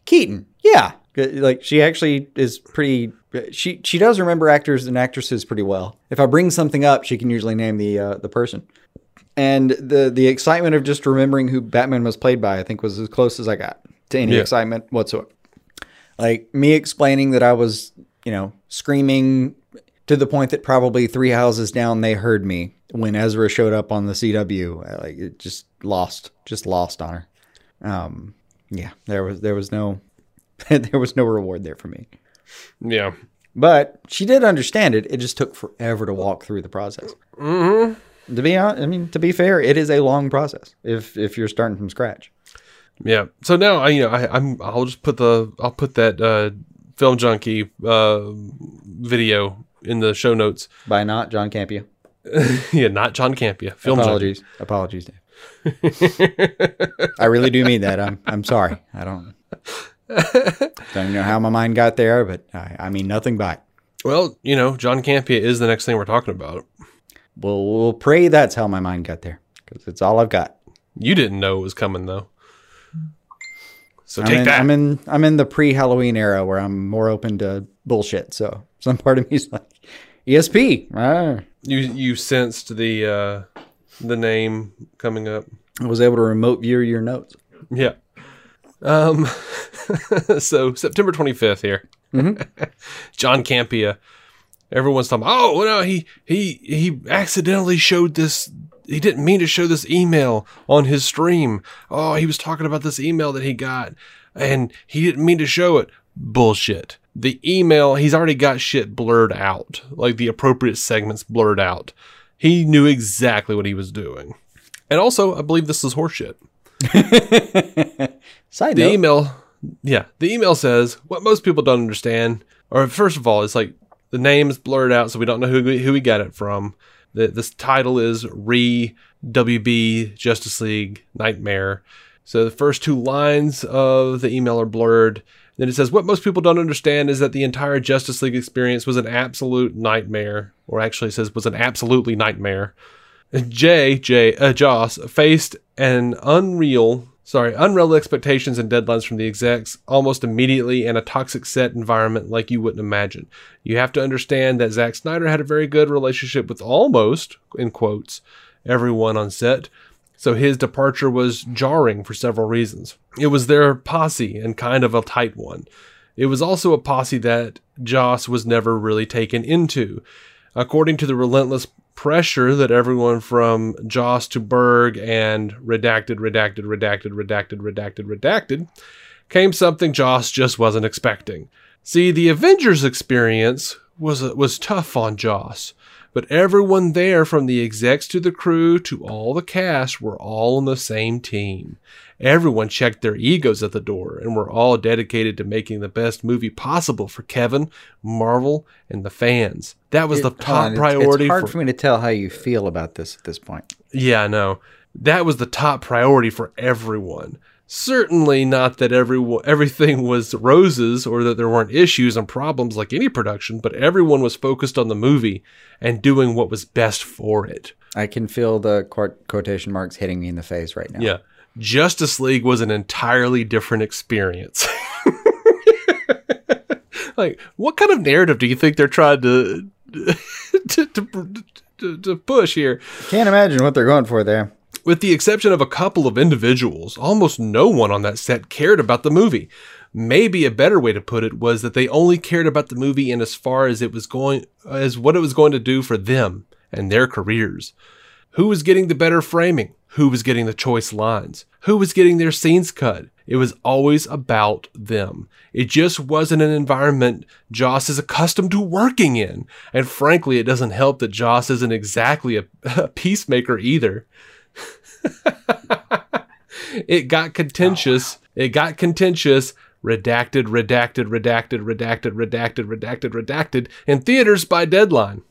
Keaton, yeah. Like she actually is pretty. She she does remember actors and actresses pretty well. If I bring something up, she can usually name the uh, the person. And the the excitement of just remembering who Batman was played by, I think, was as close as I got to any Yeah. excitement whatsoever. Like me explaining that I was, you know, screaming to the point that probably three houses down they heard me when Ezra showed up on the CW. Like it just lost, just lost on her. Um, yeah, there was there was no there was no reward there for me. Yeah. But she did understand it. It just took forever to walk through the process. Mm-hmm. To be honest, I mean, to be fair, it is a long process if if you're starting from scratch. Yeah. So now I, you know, I, I'm, I'll just put the, I'll put that uh, film junkie uh, video in the show notes. By not John Campea. yeah, not John Campea. Film Apologies, apologies, Dave. I really do mean that. I'm I'm sorry. I don't don't know how my mind got there, but I, I mean nothing by it. Well, you know, John Campea is the next thing we're talking about. We'll, we'll pray that's how my mind got there because it's all I've got. You didn't know it was coming though. So I'm take in, that. I'm in I'm in the pre-Halloween era where I'm more open to bullshit. So some part of me is like ESP. ah. you you sensed the uh, the name coming up. I was able to remote view your notes. Yeah. Um. so September 25th here. John Campea. Everyone's talking. Oh no, he he he accidentally showed this. He didn't mean to show this email on his stream. Oh, he was talking about this email that he got, and he didn't mean to show it. Bullshit. The email, he's already got shit blurred out, like the appropriate segments blurred out. He knew exactly what he was doing. And also, I believe this is horseshit. Side The note, email, yeah, the email says what most people don't understand. Or first of all, it's like the name is blurred out, so we don't know who we, who we got it from. The this title is Re WB Justice League Nightmare. So the first two lines of the email are blurred. Then it says what most people don't understand is that the entire Justice League experience was an absolute nightmare, or actually says was an absolutely nightmare. Jay, Jay, uh, Joss faced an unreal, sorry, unreal expectations and deadlines from the execs almost immediately in a toxic set environment like you wouldn't imagine. You have to understand that Zack Snyder had a very good relationship with almost, in quotes, everyone on set. So his departure was jarring for several reasons. It was their posse and kind of a tight one. It was also a posse that Joss was never really taken into. According to the relentless pressure that everyone from Joss to Berg and redacted, redacted, redacted, redacted, redacted, redacted came something Joss just wasn't expecting. See, the Avengers experience was was tough on Joss, but everyone there from the execs to the crew to all the cast were all on the same team. Everyone checked their egos at the door and were all dedicated to making the best movie possible for Kevin, Marvel, and the fans. That was the top on, priority It's hard for, for me to tell how you feel about this at this point. yeah, I know. That was the top priority for everyone. Certainly not that everyone everything was roses or that there weren't issues and problems like any production, but everyone was focused on the movie and doing what was best for it. I can feel the quote- quotation marks hitting me in the face right now. Yeah. Justice League was an entirely different experience. like, what kind of narrative do you think they're trying to to, to, to, to push here? Can't imagine what they're going for there. With the exception of a couple of individuals, almost no one on that set cared about the movie. Maybe a better way to put it was that they only cared about the movie in as far as it was going as what it was going to do for them and their careers. Who was getting the better framing? Who was getting the choice lines? Who was getting their scenes cut? It was always about them. It just wasn't an environment Joss is accustomed to working in. And frankly, it doesn't help that Joss isn't exactly a, a peacemaker either. It got contentious. It got contentious. Redacted, redacted, redacted, redacted, redacted, redacted, redacted in theaters by deadline.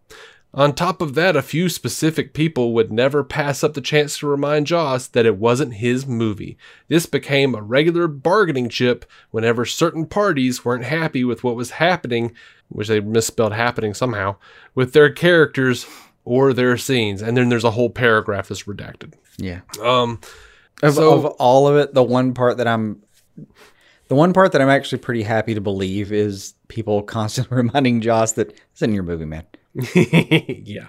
On top of that, a few specific people would never pass up the chance to remind Joss that it wasn't his movie. This became a regular bargaining chip whenever certain parties weren't happy with what was happening, which they misspelled happening somehow, with their characters or their scenes. And then there's a whole paragraph that's redacted. Yeah. Um, Of, So- of all of it, the one part that I'm, the one part that I'm actually pretty happy to believe is people constantly reminding Joss that it's in your movie, man. yeah.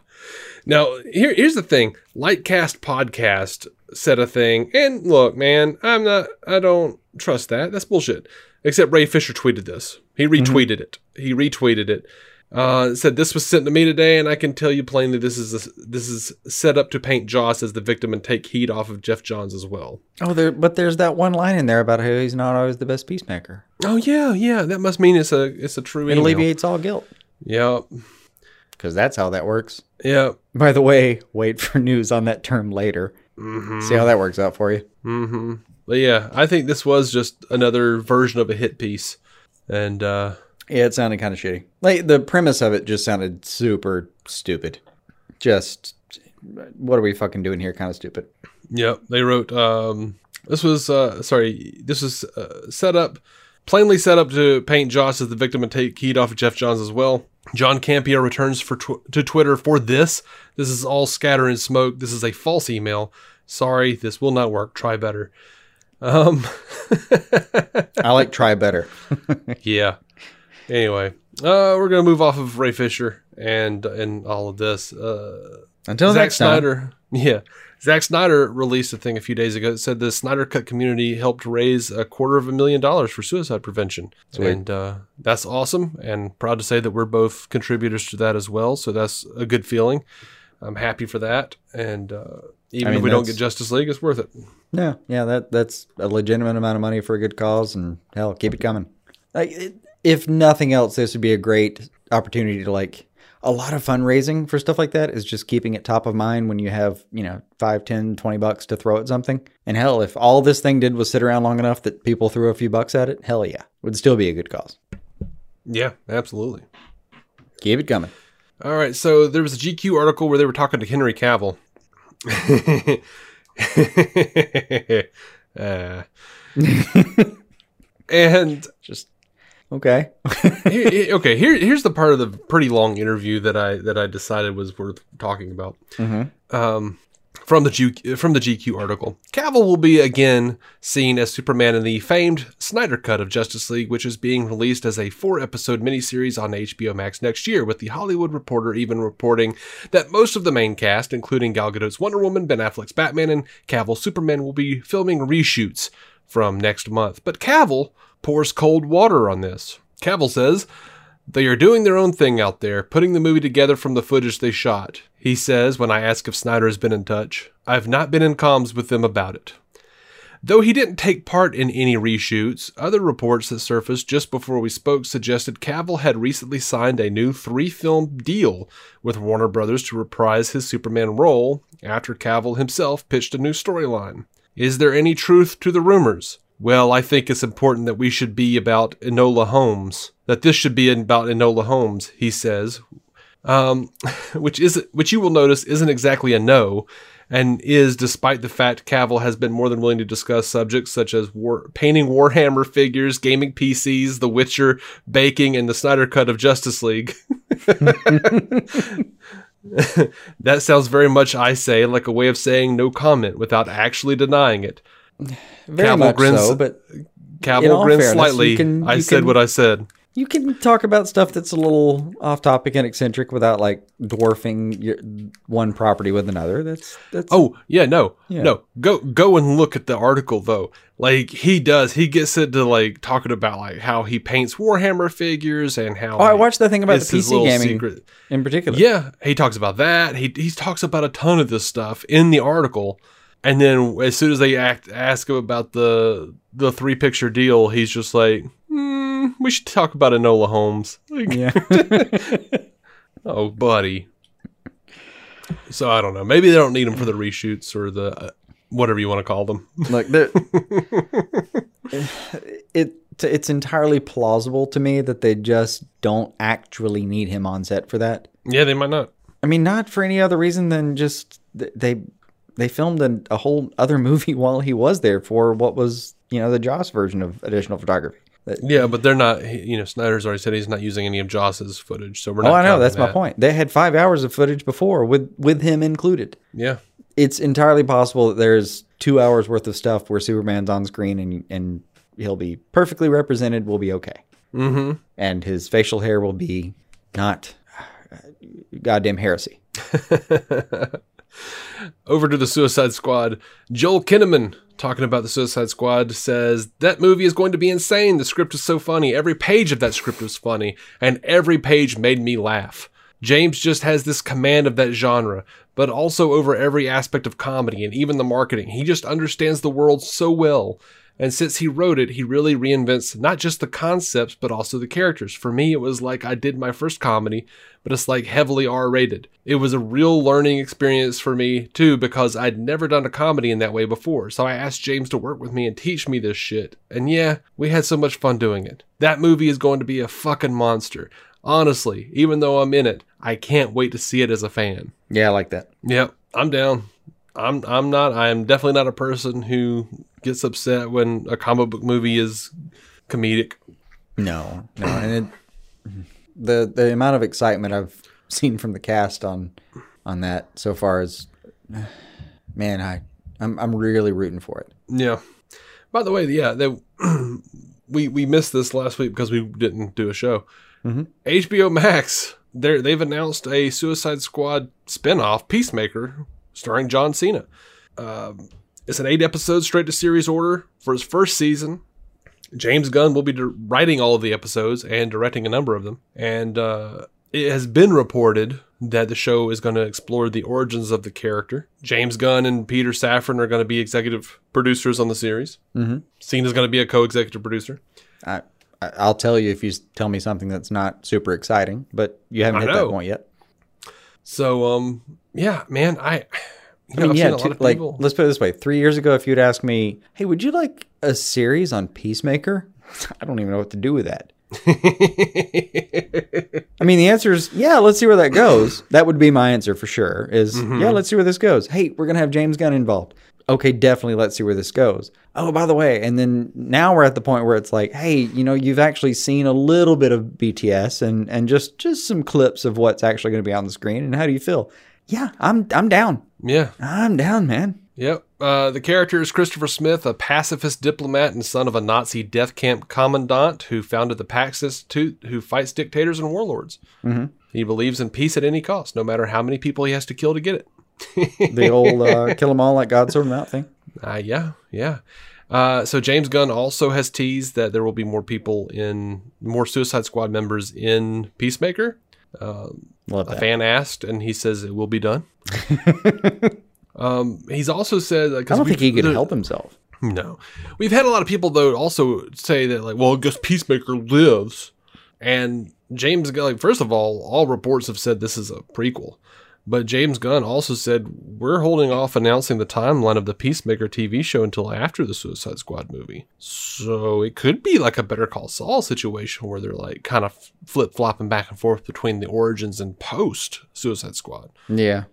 Now, here, here's the thing. Lightcast podcast said a thing, and look, man, I'm not. I don't trust that. That's bullshit. Except Ray Fisher tweeted this. He retweeted it. He retweeted it. Uh, said this was sent to me today, and I can tell you plainly this is a, this is set up to paint Joss as the victim and take heat off of Geoff Johns as well. Oh, there, but there's that one line in there about how he's not always the best peacemaker. Oh yeah, yeah. That must mean it's a it's a true It email. alleviates all guilt Yeah, because that's how that works. yeah. By the way, wait for news on that term later. See how that works out for you. Mm-hmm. But yeah, I think this was just another version of a hit piece, and uh, Yeah, it sounded kind of shitty. Like the premise of it just sounded super stupid. Just what are we fucking doing here? Kind of stupid. Yeah, they wrote. Um, this was uh, sorry. This was uh, set up, plainly set up to paint Joss as the victim and take heat off of Geoff Johns as well. John Campea returns for tw- to Twitter for this. This is all scatter and smoke. This is a false email. Sorry, this will not work. Try better. Um, I like try better. yeah. Anyway, uh, we're gonna move off of Ray Fisher and and all of this. Uh, Until Zack next time. Snyder. Yeah. Zack Snyder released a thing a few days ago that said the Snyder Cut community helped raise a quarter of a million dollars for suicide prevention. And uh, that's awesome. And proud to say that we're both contributors to that as well. So that's a good feeling. I'm happy for that. And uh, even I mean, if we don't get Justice League, it's worth it. Yeah, yeah, that that's a legitimate amount of money for a good cause, and hell, keep it coming. Like, it, if nothing else, this would be a great opportunity to like a lot of fundraising for stuff like that is just keeping it top of mind when you have you know 5 10 20 bucks to throw at something and hell if all this thing did was sit around long enough that people threw a few bucks at it hell yeah would still be a good cause Yeah, absolutely. keep it coming All right, so there was a GQ article where they were talking to Henry Cavill. Uh, and just okay okay, here here's the part of the pretty long interview that I that I decided was worth talking about. Um, from the G, from the GQ article, Cavill will be again seen as Superman in the famed Snyder Cut of Justice League, which is being released as a four-episode miniseries on HBO Max next year. With the Hollywood Reporter even reporting that most of the main cast, including Gal Gadot's Wonder Woman, Ben Affleck's Batman, and Cavill's Superman, will be filming reshoots from next month. But Cavill pours cold water on this. Cavill says. They are doing their own thing out there, putting the movie together from the footage they shot. He says, when I ask if Snyder has been in touch, I've not been in comms with them about it. Though he didn't take part in any reshoots, other reports that surfaced just before we spoke suggested Cavill had recently signed a new three film deal with Warner Brothers to reprise his Superman role after Cavill himself pitched a new storyline. Is there any truth to the rumors? Well, I think it's important that we should be about Enola Holmes. That this should be about Enola Holmes, he says, um, which is which you will notice isn't exactly a no, and is despite the fact Cavill has been more than willing to discuss subjects such as war, painting Warhammer figures, gaming PCs, The Witcher, baking, and the Snyder Cut of Justice League. that sounds very much, I say, like a way of saying no comment without actually denying it. Very Cavill much grins- so but Cavill grins fairness, slightly. you can- I said can- what I said. you can talk about stuff that's a little off topic and eccentric without like dwarfing your, one property with another that's that's Oh yeah, no, Yeah. no. Go go and look at the article though. Like he does, he gets into like talking about like how he paints Warhammer figures and how. Oh, I watched that thing about the PC gaming secret. in particular. Yeah, he talks about that. He he talks about a ton of this stuff in the article, and then as soon as they act, ask him about the the three picture deal, he's just like, hmm, "We should talk about Enola Holmes." Like, yeah. oh, buddy. So I don't know. Maybe they don't need him for the reshoots or the uh, whatever you want to call them. There, it it's entirely plausible to me that they just don't actually need him on set for that. yeah, they might not. I mean, not for any other reason than just they they filmed a, a whole other movie while he was there for what was you know the Joss version of additional photography. Yeah, but they're not. You know, Snyder's already said he's not using any of Joss's footage, so we're not. Oh. I know. That's my point. They had five hours of footage before with with him included. Yeah, It's entirely possible that there's two hours worth of stuff where Superman's on screen and and he'll be perfectly represented. We'll be okay. Mm-hmm. And his facial hair will be not uh, goddamn heresy. over to the Suicide Squad. Joel Kinnaman, talking about the Suicide Squad, says that movie is going to be insane. The script is so funny. Every page of that script was funny, and every page made me laugh. James just has this command of that genre, but also over every aspect of comedy and even the marketing. He just understands the world so well. And since he wrote it, he really reinvents not just the concepts, but also the characters. For me, it was like I did my first comedy, but it's like heavily R rated. It was a real learning experience for me, too, because I'd never done a comedy in that way before. So I asked James to work with me and teach me this shit. And yeah, we had so much fun doing it. That movie is going to be a fucking monster. Honestly, even though I'm in it, I can't wait to see it as a fan. Yeah, I like that. Yep, I'm down. I'm I'm not I'm definitely not a person who gets upset when a comic book movie is comedic. No, no, and it, the the amount of excitement I've seen from the cast on on that so far is, man, I I'm I'm really rooting for it. Yeah. By the way, yeah, they, we we missed this last week because we didn't do a show. Mm-hmm. HBO Max, they they've announced a Suicide Squad spinoff, Peacemaker, starring John Cena. Um, it's an eight episode straight to series order for his first season. James Gunn will be writing all of the episodes and directing a number of them. And uh, it has been reported that the show is going to explore the origins of the character. James Gunn and Peter Safran are going to be executive producers on the series. Mm-hmm. Cena's going to be a co executive producer. I, I'll tell you if you tell me something that's not super exciting, but you haven't I hit know. that point yet. So, um, yeah, man, I. You I know, mean, I've yeah, seen a lot two- of like people. let's put it this way: three years ago, if you'd asked me, "Hey, would you like a series on Peacemaker?" I don't even know what to do with that. I mean, the answer is yeah. Let's see where that goes. That would be my answer for sure. Is Mm-hmm. yeah. Let's see where this goes. Hey, we're gonna have James Gunn involved. Okay, definitely. Let's see where this goes. Oh, by the way, and then now we're at the point where it's like, hey, you know, you've actually seen a little bit of BTS and and just just some clips of what's actually going to be on the screen. And how do you feel? Yeah, I'm I'm down. yeah. I'm down, man. Yep. Uh, the character is Christopher Smith, a pacifist diplomat and son of a Nazi death camp commandant who founded the Pax Institute, who fights dictators and warlords. Mm-hmm. He believes in peace at any cost, no matter how many people he has to kill to get it. The old uh, them all like God sort 'em out thing. Uh, yeah, yeah. Uh, so James Gunn also has teased that there will be more people in more Suicide Squad members in Peacemaker. Love A that. fan asked, and he says it will be done. um, he's also said, I don't think he could help himself. No. We've had a lot of people though also say that like, well, I guess Peacemaker lives. And James like, first of all, all reports have said this is a prequel. But James Gunn also said we're holding off announcing the timeline of the Peacemaker TV show until after the Suicide Squad movie. So it could be like a Better Call Saul situation where they're like kind of flip flopping back and forth between the origins and post Suicide Squad. Yeah.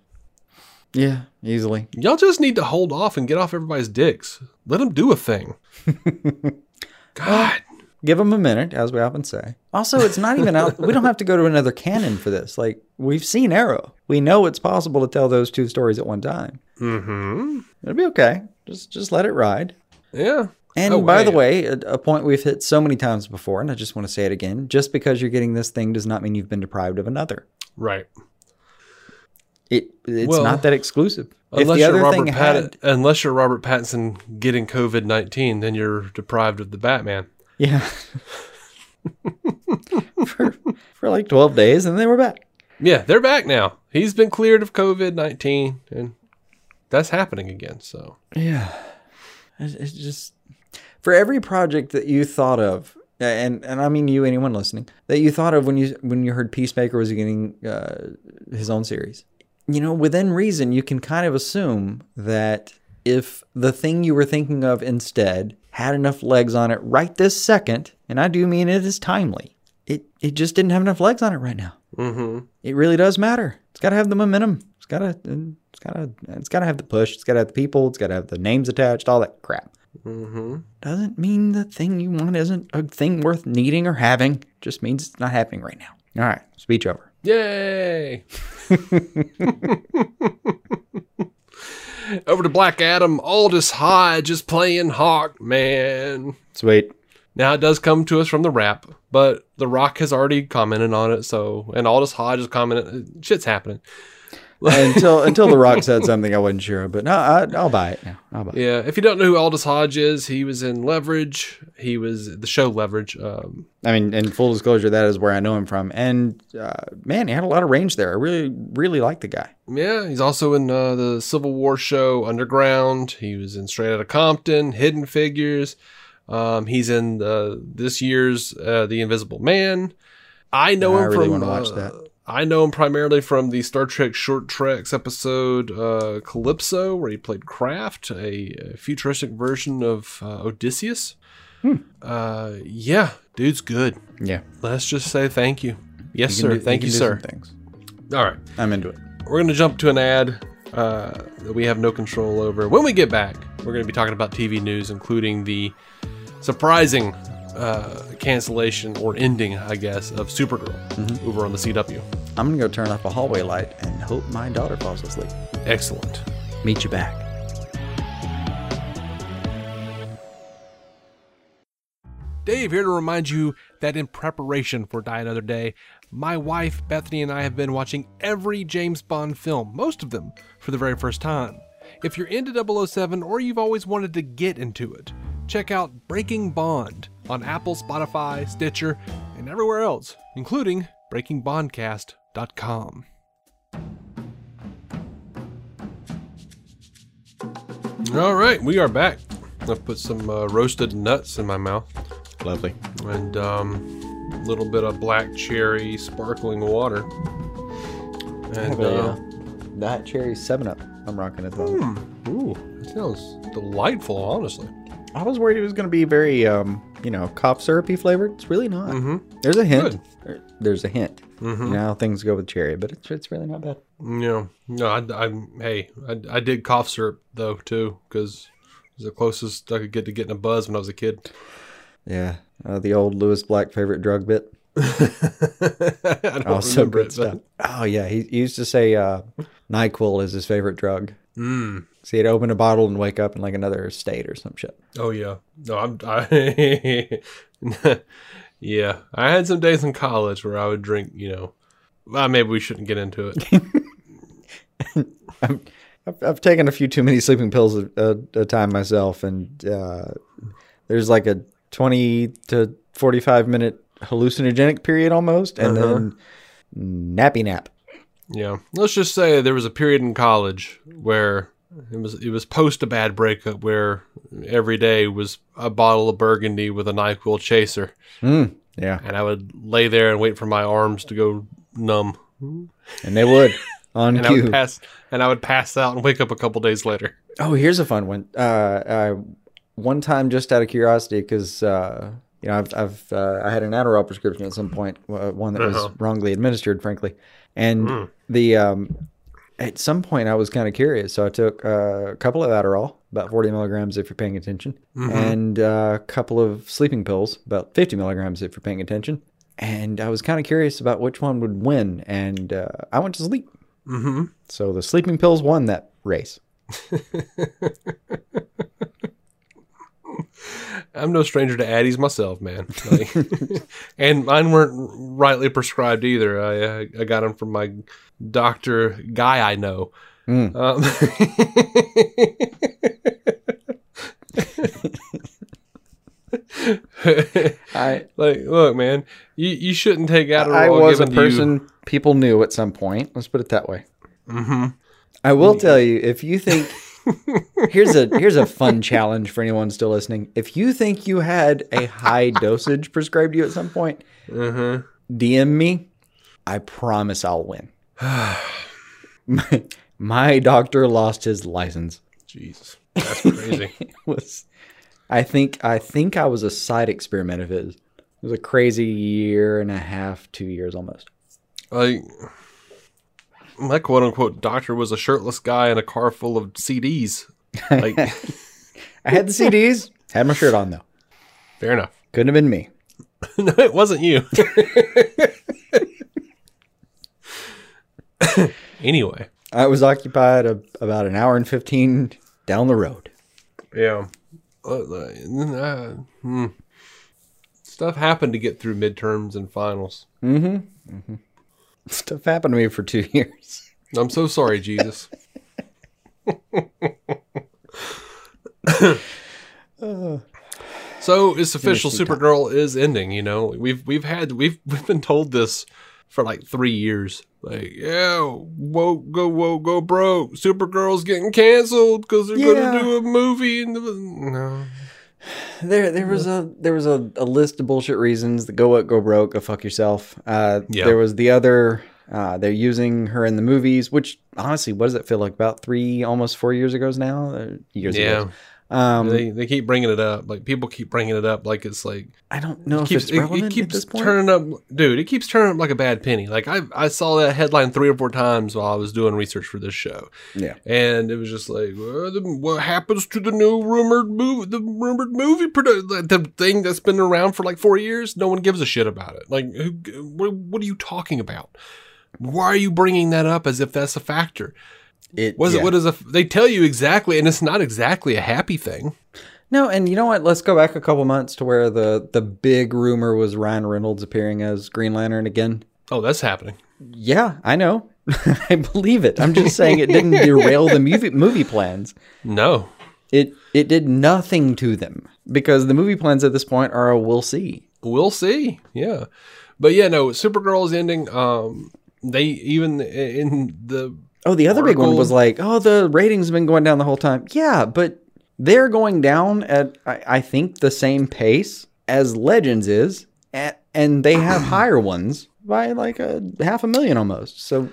Yeah, easily. Y'all just need to hold off and get off everybody's dicks. Let them do a thing. God. Give them a minute, as we often say. Also, it's not even out. We don't have to go to another canon for this. Like, we've seen Arrow. We know it's possible to tell those two stories at one time. Mm-hmm. It'll be okay. Just just let it ride. Yeah. And Oh, by the way, a, a point we've hit so many times before, and I just want to say it again just because you're getting this thing does not mean you've been deprived of another. Right. It It's Well, not that exclusive. Unless you're Pattin- had. unless you're Robert Pattinson getting COVID nineteen, then you're deprived of the Batman. Yeah. for, for like 12 days, and then we're back. Yeah, they're back now. He's been cleared of COVID nineteen, and that's happening again. So Yeah. It's it's just for every project that you thought of, and and I mean you, anyone listening, that you thought of when you when you heard Peacemaker was getting uh, his own series. You know, within reason, you can kind of assume that if the thing you were thinking of instead had enough legs on it right this second, and I do mean it is timely, it it just didn't have enough legs on it right now. Mm-hmm. It really does matter. It's got to have the momentum. It's got to. It's got to. It's got to have the push. It's got to have the people. It's got to have the names attached. All that crap. Mm-hmm. Doesn't mean the thing you want isn't a thing worth needing or having. Just means it's not happening right now. All right. Speech over. yay! Over to Black Adam. Aldis Hodge is playing Hawkman. Sweet. Now it does come to us from the Wrap, but The Rock has already commented on it. So, and Aldis Hodge has commented. Shit's happening. Until until the Rock said something I wasn't sure of, but no, I, I'll buy it now. I'll buy it. Yeah, if you don't know who Aldis Hodge is, he was in Leverage. He was the show Leverage. Um, I mean, in full disclosure, that is where I know him from, and uh, man, he had a lot of range there. I really, really like the guy. yeah, he's also in uh, the Civil War show Underground. He was in Straight Outta Compton, Hidden Figures. Um, he's in uh, this year's uh, The Invisible Man. I know I him really from. wanna watch uh, that. I know him primarily from the Star Trek Short Treks episode uh, Calypso, where he played Craft, a, a futuristic version of uh, Odysseus. Hmm. Uh, yeah, dude's good. Yeah, Let's just say thank you. Yes, He can sir. do- thank can you, sir. some Things. All right. I'm into it. We're going to jump to an ad uh, that we have no control over. When we get back, we're going to be talking about TV news, including the surprising uh, cancellation or ending, I guess, of Supergirl Mm-hmm. over on the CW. I'm gonna go turn off a hallway light and hope my daughter falls asleep. Excellent. Meet you back. Dave here to remind you that in preparation for Die Another Day, my wife Bethany and I have been watching every James Bond film, most of them, for the very first time. If you're into 007 or you've always wanted to get into it, check out Breaking Bond on Apple, Spotify, Stitcher, and everywhere else, including breakingbondcast.com. All right, we are back. I've put some uh, roasted nuts in my mouth Lovely. and um, a little bit of black cherry sparkling water. And uh, that cherry seven up. I'm rocking it though. ooh, it sounds delightful, honestly. I was worried it was going to be very, um, you know, cough syrupy flavored. It's really not. Mm-hmm. There's a hint. Good. There's a hint. Mhm. You know how things go with cherry, but it's it's really not bad. Yeah, no, I, I hey, I, I did cough syrup though too because it was the closest I could get to getting a buzz when I was a kid. Yeah, uh, the old Lewis Black favorite drug bit. I don't Also remember good it, stuff. Oh yeah, he, he used to say uh, Nyquil is his favorite drug. Mm, So he'd open a bottle and wake up in like another state or some shit. oh yeah, no, I'm I, yeah, I had some days in college where I would drink, you know, well, maybe we shouldn't get into it. I've, I've taken a few too many sleeping pills a, a, a time myself, and uh, there's like a 20 to 45 minute hallucinogenic period almost, and then nappy nap. Yeah, let's just say there was a period in college where it was it was post a bad breakup where every day was a bottle of Burgundy with a Nyquil chaser, Mm, yeah, and I would lay there and wait for my arms to go numb, and they would. On and I would pass and I would pass out and wake up a couple days later. Oh, here's a fun one. Uh, uh, one time, just out of curiosity, because uh, you know, I've, I've uh, I had an Adderall prescription at some point, uh, one that was Uh-huh. wrongly administered, frankly, and the um, at some point I was kind of curious, so I took uh, a couple of Adderall, about forty milligrams if you're paying attention, and uh, a couple of sleeping pills, about fifty milligrams if you're paying attention, and I was kind of curious about which one would win, and uh, I went to sleep. Mm-hmm. So the sleeping pills won that race. I'm no stranger to Addies myself, man, Like- and mine weren't rightly prescribed either. I I got them from my doctor guy I know. Mm. Um, I like, look, man, you, you shouldn't take Adderall. I was a to you- person people knew at some point. Let's put it that way. Mhm. I will tell you if you think here's a here's a fun challenge for anyone still listening. If you think you had a high dosage prescribed to you at some point, Mhm. DM me. I promise I'll win. my, my doctor lost his license. Jesus, that's crazy. Was I think I think I was a side experiment of his. It was a crazy year and a half, two years almost. like, my quote unquote doctor was a shirtless guy in a car full of CDs. Like, I had the CDs, had my shirt on though. fair enough. Couldn't have been me. no, it wasn't you. anyway, I was occupied a, about an hour and 15 down the road. yeah. Uh, uh, hmm. Stuff happened to get through midterms and finals. Stuff happened to me for two years. I'm so sorry, Jesus. so it's official. Supergirl is ending. You know, we've we've had we've we've been told this for like three years. Like, yeah, whoa, go, whoa, go broke. Supergirl's getting canceled because they're Yeah. gonna do a movie. And the, no, There, there was a there was a, a list of bullshit reasons. The go up, go broke, go fuck yourself. Uh, Yeah. There was the other. Uh, they're using her in the movies, which honestly, what does it feel like? About three, almost four years ago now. Uh, years yeah, ago. Um, they they keep bringing it up. Like people keep bringing it up. Like it's like I don't know if keeps, it's it, relevant it keeps this point. turning up, dude. It keeps turning up like a bad penny. Like I, I saw that headline three or four times while I was doing research for this show, yeah. and it was just like, well, the, what happens to the new rumored movie, the rumored movie produ- the thing that's been around for like four years? No one gives a shit about it. Like, who, what, what are you talking about? Why are you bringing that up as if that's a factor? It Was yeah. it? What is a? They tell you exactly, and it's not exactly a happy thing. No, and you know what? Let's go back a couple months to where the the big rumor was Ryan Reynolds appearing as Green Lantern again. Oh, that's happening. Yeah, I know. I believe it. I'm just saying it didn't derail the movie movie plans. No. It it did nothing to them because the movie plans at this point are a we'll see. We'll see. Yeah. But yeah, no, Supergirl is ending. Um, they even in the Oh, the other big one was like, oh, the ratings have been going down the whole time. Yeah, but they're going down at I, I think the same pace as Legends is, a- and they have higher ones by like a half a million almost. So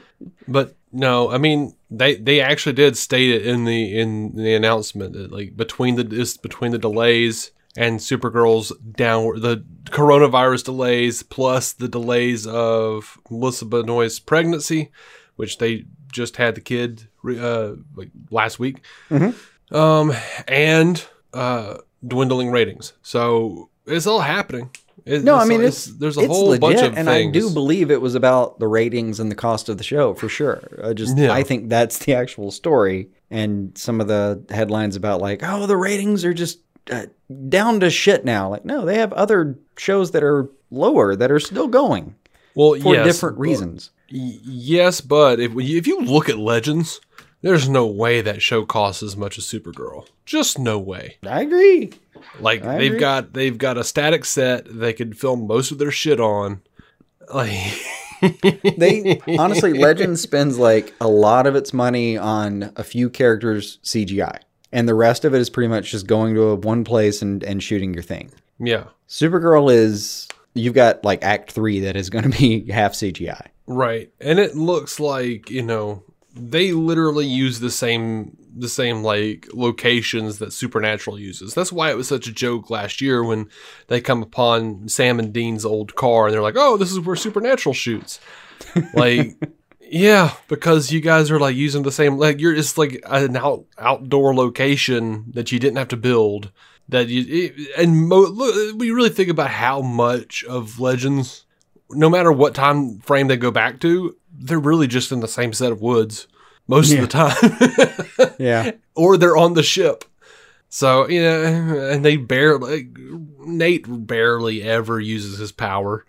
But no, I mean they they actually did state it in the in the announcement that like between the this between the delays and Supergirl's downward the coronavirus delays plus the delays of Melissa Benoist's pregnancy, which they just had the kid uh like last week, um and uh dwindling ratings. So it's all happening. It- no, I mean all- it's, there's a it's whole legit, bunch of things. and things. I do believe it was about the ratings and the cost of the show for sure. I just Yeah. I think that's the actual story, and some of the headlines about like, oh, the ratings are just uh, down to shit now. Like, no, they have other shows that are lower that are still going well, for yes, different reasons. Yes, but if if you look at Legends, there's no way that show costs as much as Supergirl. Just no way. I agree. Like I they've agree. got they've got a static set they could film most of their shit on. Like They honestly, Legends spends like a lot of its money on a few characters CGI, and the rest of it is pretty much just going to a one place and and shooting your thing. yeah, Supergirl is you've got like Act Three that is going to be half CGI. Right. And it looks like you know they literally use the same the same like locations that Supernatural uses. That's why it was such a joke last year when they come upon Sam and Dean's old car and they're like, "Oh, this is where Supernatural shoots." Like, yeah, because you guys are like using the same like you're it's like an out outdoor location that you didn't have to build. That you it, and mo- look, you really think about how much of Legends, no matter what time frame they go back to, they're really just in the same set of woods most of the time, Yeah, or they're on the ship. So you know, and they barely Nate barely ever uses his power.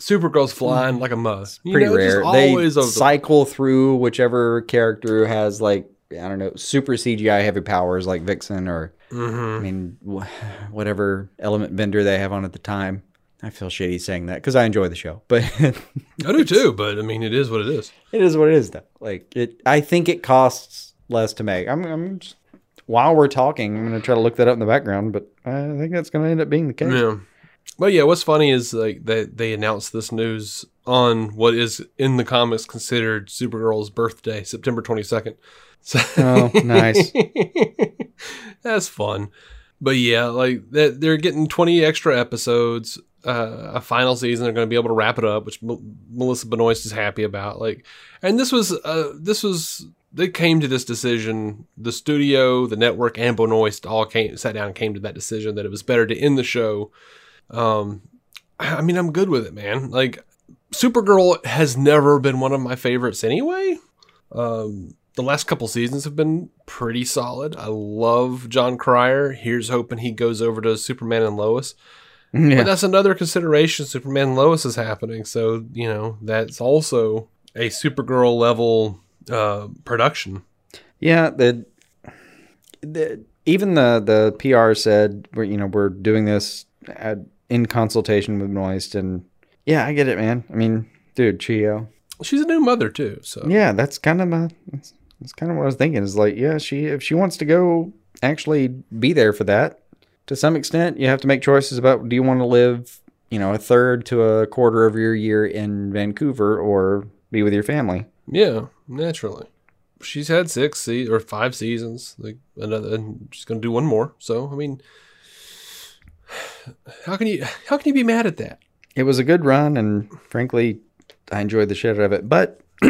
Supergirl's flying like a must. Pretty know, just rare. Always they of the- cycle through whichever character has like I don't know super CGI heavy powers like Vixen or Mhm. I mean wh- whatever element bender they have on at the time. I feel shitty saying that because I enjoy the show, but I do too, but I mean, it is what it is. It is what it is, though. Like it, I think it costs less to make. I'm, I'm just, while we're talking, I'm gonna try to look that up in the background, but I think that's gonna end up being the case. Yeah. But yeah, what's funny is like that they announced this news on what is in the comics considered Supergirl's birthday, September 22nd. So Oh, nice. That's fun. But yeah, like that they're getting 20 extra episodes, uh, a final season. They're going to be able to wrap it up, which Mel- Melissa Benoist is happy about. Like, and this was, uh, this was, they came to this decision. The studio, the network, and Benoist all came, sat down, and came to that decision that it was better to end the show. Um, I mean, I'm good with it, man. Like, Supergirl has never been one of my favorites anyway. Um, the last couple seasons have been pretty solid. I love Jon Cryer. Here's hoping he goes over to Superman and Lois. Yeah. But that's another consideration. Superman Lois is happening, so you know that's also a Supergirl level uh, production. Yeah, the, the even the the PR said we're you know we're doing this at, in consultation with Noist, and yeah, I get it, man. I mean, dude, Chio. She's a new mother too, so Yeah, that's kind of my that's, that's kind of what I was thinking. Is like, yeah, she if she wants to go actually be there for that, to some extent, you have to make choices about do you want to live, you know, a third to a quarter of your year in Vancouver or be with your family. yeah, naturally. She's had six se- or five seasons, like another, and she's gonna do one more. So I mean, how can you how can you be mad at that? It was a good run, and frankly, I enjoyed the shit out of it. But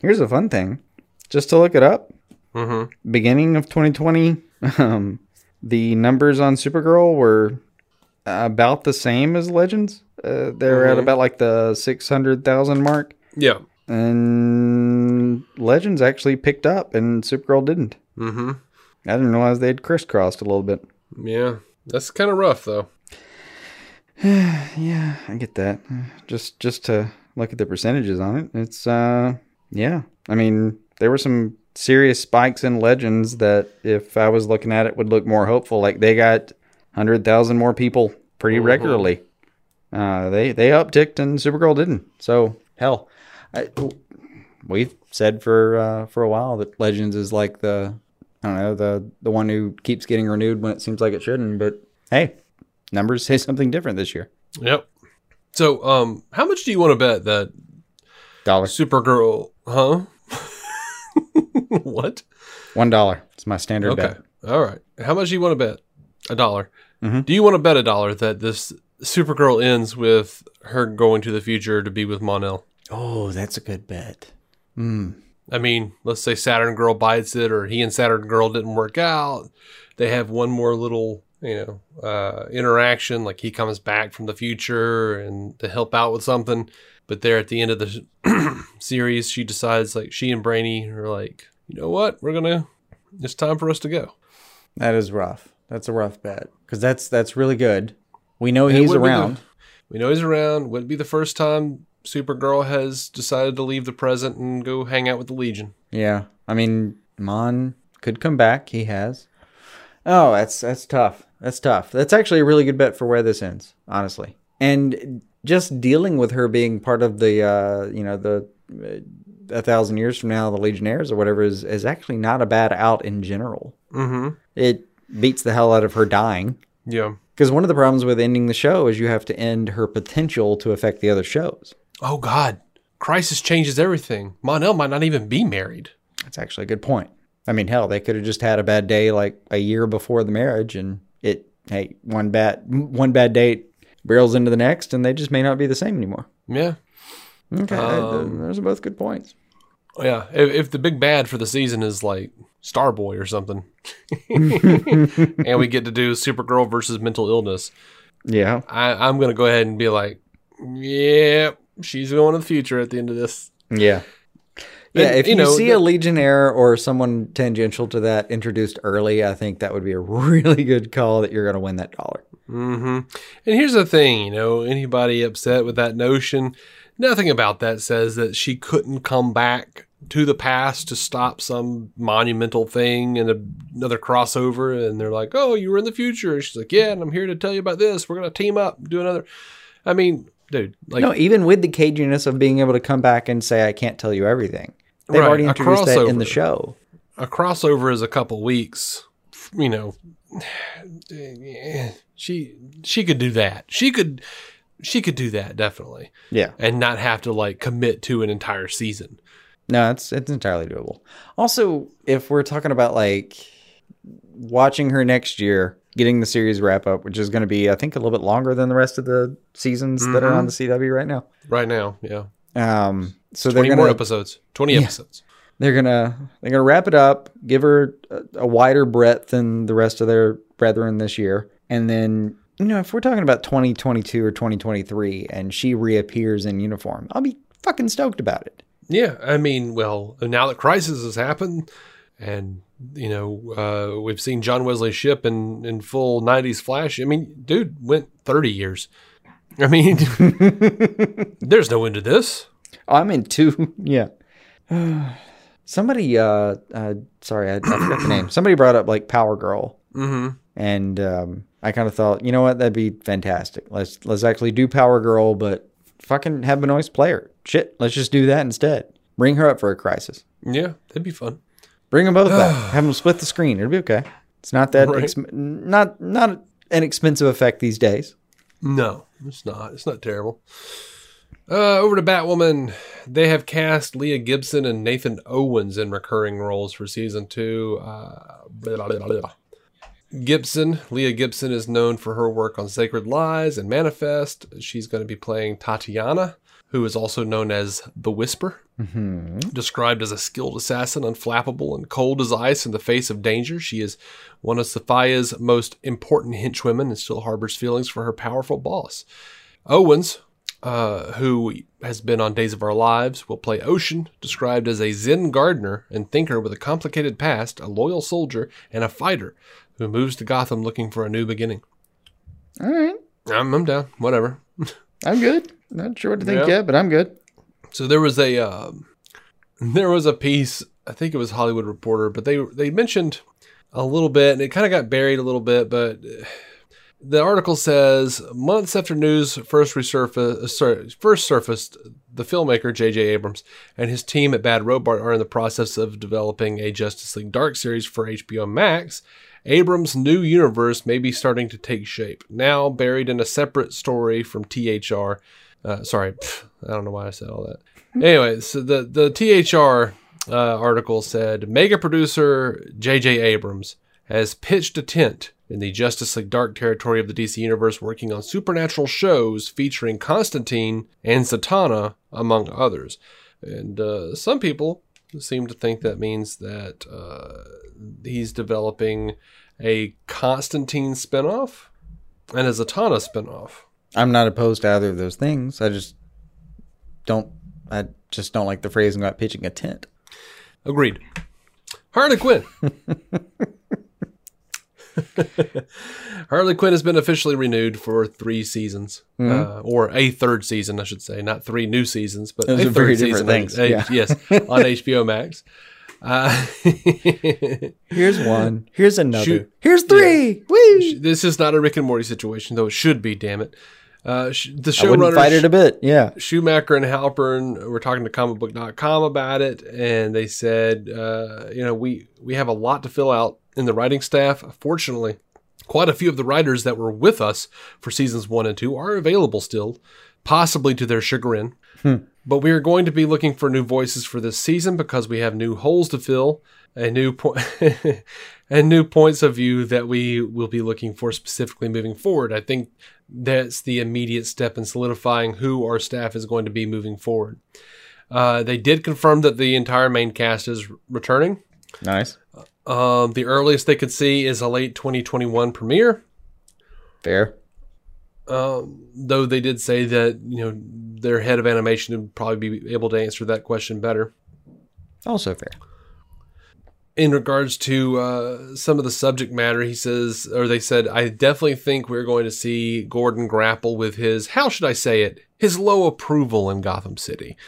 here's a fun thing, just to look it up. Mm-hmm. Beginning of 2020, um, the numbers on Supergirl were about the same as Legends. Uh, they're at Mhm. about like the 600,000 mark. Yeah. And Legends actually picked up and Supergirl didn't. Mm-hmm. I didn't realize they'd crisscrossed a little bit. Yeah. That's kind of rough though. Yeah, I get that. Just just to look at the percentages on it, it's uh Yeah. I mean, there were some serious spikes in Legends that, if I was looking at it, would look more hopeful. Like they got 100,000 more people pretty regularly. Uh, they, they upticked and Supergirl didn't. So, hell. I, we've said for uh, for a while that Legends is like the I don't know the the one who keeps getting renewed when it seems like it shouldn't. But hey, numbers say something different this year. Yep. So, um, how much do you want to bet that Dollar, Supergirl? Huh? what? one dollar. It's my standard Okay. bet. All right. How much do you want to bet? A dollar. Mhm. Do you want to bet a dollar that this Supergirl ends with her going to the future to be with Mon-El? Oh, that's a good bet. I mean, let's say Saturn Girl bites it, or he and Saturn Girl didn't work out. They have one more little, you know, uh, interaction. Like he comes back from the future and to help out with something. But there at the end of the series, she decides like she and Brainy are like, you know what, we're gonna. It's time for us to go. That is rough. That's a rough bet because that's that's really good. We know And he's wouldn't the- around. we know he's around. Wouldn't be the first time Supergirl has decided to leave the present and go hang out with the Legion. Yeah, I mean, Mon could come back. He has. Oh, that's that's tough. That's tough. That's actually a really good bet for where this ends, honestly. And just dealing with her being part of the, uh, you know, the uh, a thousand years from now, the Legionnaires or whatever is is actually not a bad out in general. Mm-hmm. It beats the hell out of her dying. Yeah. Because one of the problems with ending the show is you have to end her potential to affect the other shows. Oh God, Crisis changes everything. Mon-El might not even be married. That's actually a good point. I mean, hell, they could have just had a bad day like a year before the marriage, and it hey one bad one bad date barrels into the next, and they just may not be the same anymore. Yeah. Okay, Um, those are both good points. Oh, Yeah. If, if the big bad for the season is like Starboy or something, and we get to do Supergirl versus mental illness, Yeah, I, I'm gonna go ahead and be like, yeah, she's going to the future at the end of this. yeah, yeah. And, if you you, know, see the- a Legionnaire or someone tangential to that introduced early, I think that would be a really good call that you're going to win that dollar. hmm And here's the thing, you know, anybody upset with that notion, nothing about that says that she couldn't come back to the past to stop some monumental thing and a, another crossover. And they're like, oh, you were in the future. And she's like, yeah, and I'm here to tell you about this. We're going to team up, do another. I mean, dude, like, no, even with the caginess of being able to come back and say, "I can't tell you everything," they've Right, already introduced that in the show. a crossover is a couple weeks, you know. She she could do that. She could she could do that definitely. Yeah. and not have to like commit to an entire season. No, it's it's entirely doable. Also, if we're talking about like watching her next year, getting the series wrap up, which is going to be, I think, a little bit longer than the rest of the seasons that are on the CW right now. Right now, yeah, Um, so they're twenty more gonna more episodes, twenty episodes. they're gonna they're gonna wrap it up, give her a, a wider breadth than the rest of their brethren this year, and then you know if we're talking about 2022 or 2023 and she reappears in uniform, I'll be fucking stoked about it. Yeah, I mean, well, now that Crisis has happened, and you know uh, we've seen John Wesley Shipp in in full '90s Flash. I mean, dude went thirty years. I mean, there's no end to this. I'm in two. Yeah. Somebody, uh, uh, sorry, I, I forgot the name. Somebody brought up like Power Girl, Mm-hmm. and um, I kind of thought, you know what, that'd be fantastic. Let's let's actually do Power Girl, but fucking have Benoist play her. Shit, let's just do that instead. Bring her up for a crisis. Yeah, that'd be fun. Bring them both back. Have them split the screen. It'll be okay. It's not that Right. exp- not not an expensive effect these days. No, it's not. It's not terrible. Uh, over to Batwoman. They have cast Leah Gibson and Nathan Owens in recurring roles for season two. Uh, blah, blah, blah. Gibson, Leah Gibson, is known for her work on Sacred Lies and Manifest. She's going to be playing Tatiana, who is also known as the Whisper. Described as a skilled assassin, unflappable and cold as ice in the face of danger, she is one of Safiyah's most important henchwomen and still harbors feelings for her powerful boss. Owens, uh, who has been on Days of Our Lives, will play Ocean, described as a Zen gardener and thinker with a complicated past, a loyal soldier, and a fighter who moves to Gotham looking for a new beginning. All right, I'm, I'm down, whatever. I'm good. Not sure what to think Yeah. yet, but I'm good. So there was a um there was a piece, I think it was Hollywood Reporter, but they they mentioned a little bit, and it kind of got buried a little bit, but. The article says months after news first resurfaced, sorry, first surfaced, the filmmaker J.J. Abrams and his team at Bad Robot are in the process of developing a Justice League Dark series for HBO Max. Abrams' new universe may be starting to take shape. Now buried in a separate story from THR. Uh, sorry, pff, I don't know why I said all that. Anyway, so the the THR uh, article said mega producer J.J. Abrams has pitched a tent in the Justice League Dark territory of the DC Universe, working on supernatural shows featuring Constantine and Zatanna, among others. And uh, some people seem to think that means that uh, he's developing a Constantine spinoff and a Zatanna spinoff. I'm not opposed to either of those things. I just don't. I just don't like the phrasing about pitching a tent. Agreed. Harley Quinn. Harley Quinn has been officially renewed for three seasons, uh, or a third season, I should say, not three new seasons, but Those a third different season. things, uh, yeah. Yes, on HBO Max. Uh, Here's one. Here's another. Shoot. Here's three. Woo! this is not a Rick and Morty situation, though it should be. Damn it! Uh, sh- the wouldn't fight it a bit. Yeah. Schumacker and Halpern were talking to comicbook.com about it, and they said, uh, you know, we we have a lot to fill out in the writing staff. Fortunately, quite a few of the writers that were with us for seasons one and two are available still, possibly to their chagrin. But we are going to be looking for new voices for this season because we have new holes to fill and new po- and new points of view that we will be looking for specifically moving forward. I think that's the immediate step in solidifying who our staff is going to be moving forward. Uh, they did confirm that the entire main cast is returning. Nice. Um, the earliest they could see is a late 2021 premiere. Fair. Um, though they did say that you know their head of animation would probably be able to answer that question better. Also fair. In regards to uh, some of the subject matter, he says, or they said, I definitely think we're going to see Gordon grapple with his, how should I say it, his low approval in Gotham City.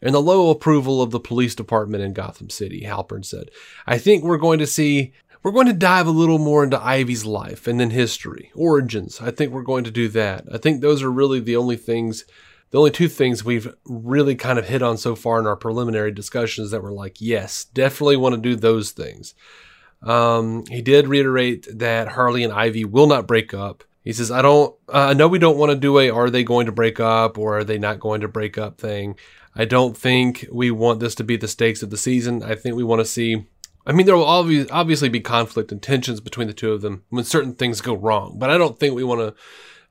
And the low approval of the police department in Gotham City, Halpern said. I think we're going to see, we're going to dive a little more into Ivy's life and then history, origins. I think we're going to do that. I think those are really the only things the only two things we've really kind of hit on so far in our preliminary discussions that were like, yes, definitely want to do those things. Um, he did reiterate that Harley and Ivy will not break up. He says, I don't, uh, I know we don't want to do a are they going to break up or are they not going to break up thing. I don't think we want this to be the stakes of the season. I think we want to see, I mean, there will obvi- obviously be conflict and tensions between the two of them when certain things go wrong, but I don't think we want to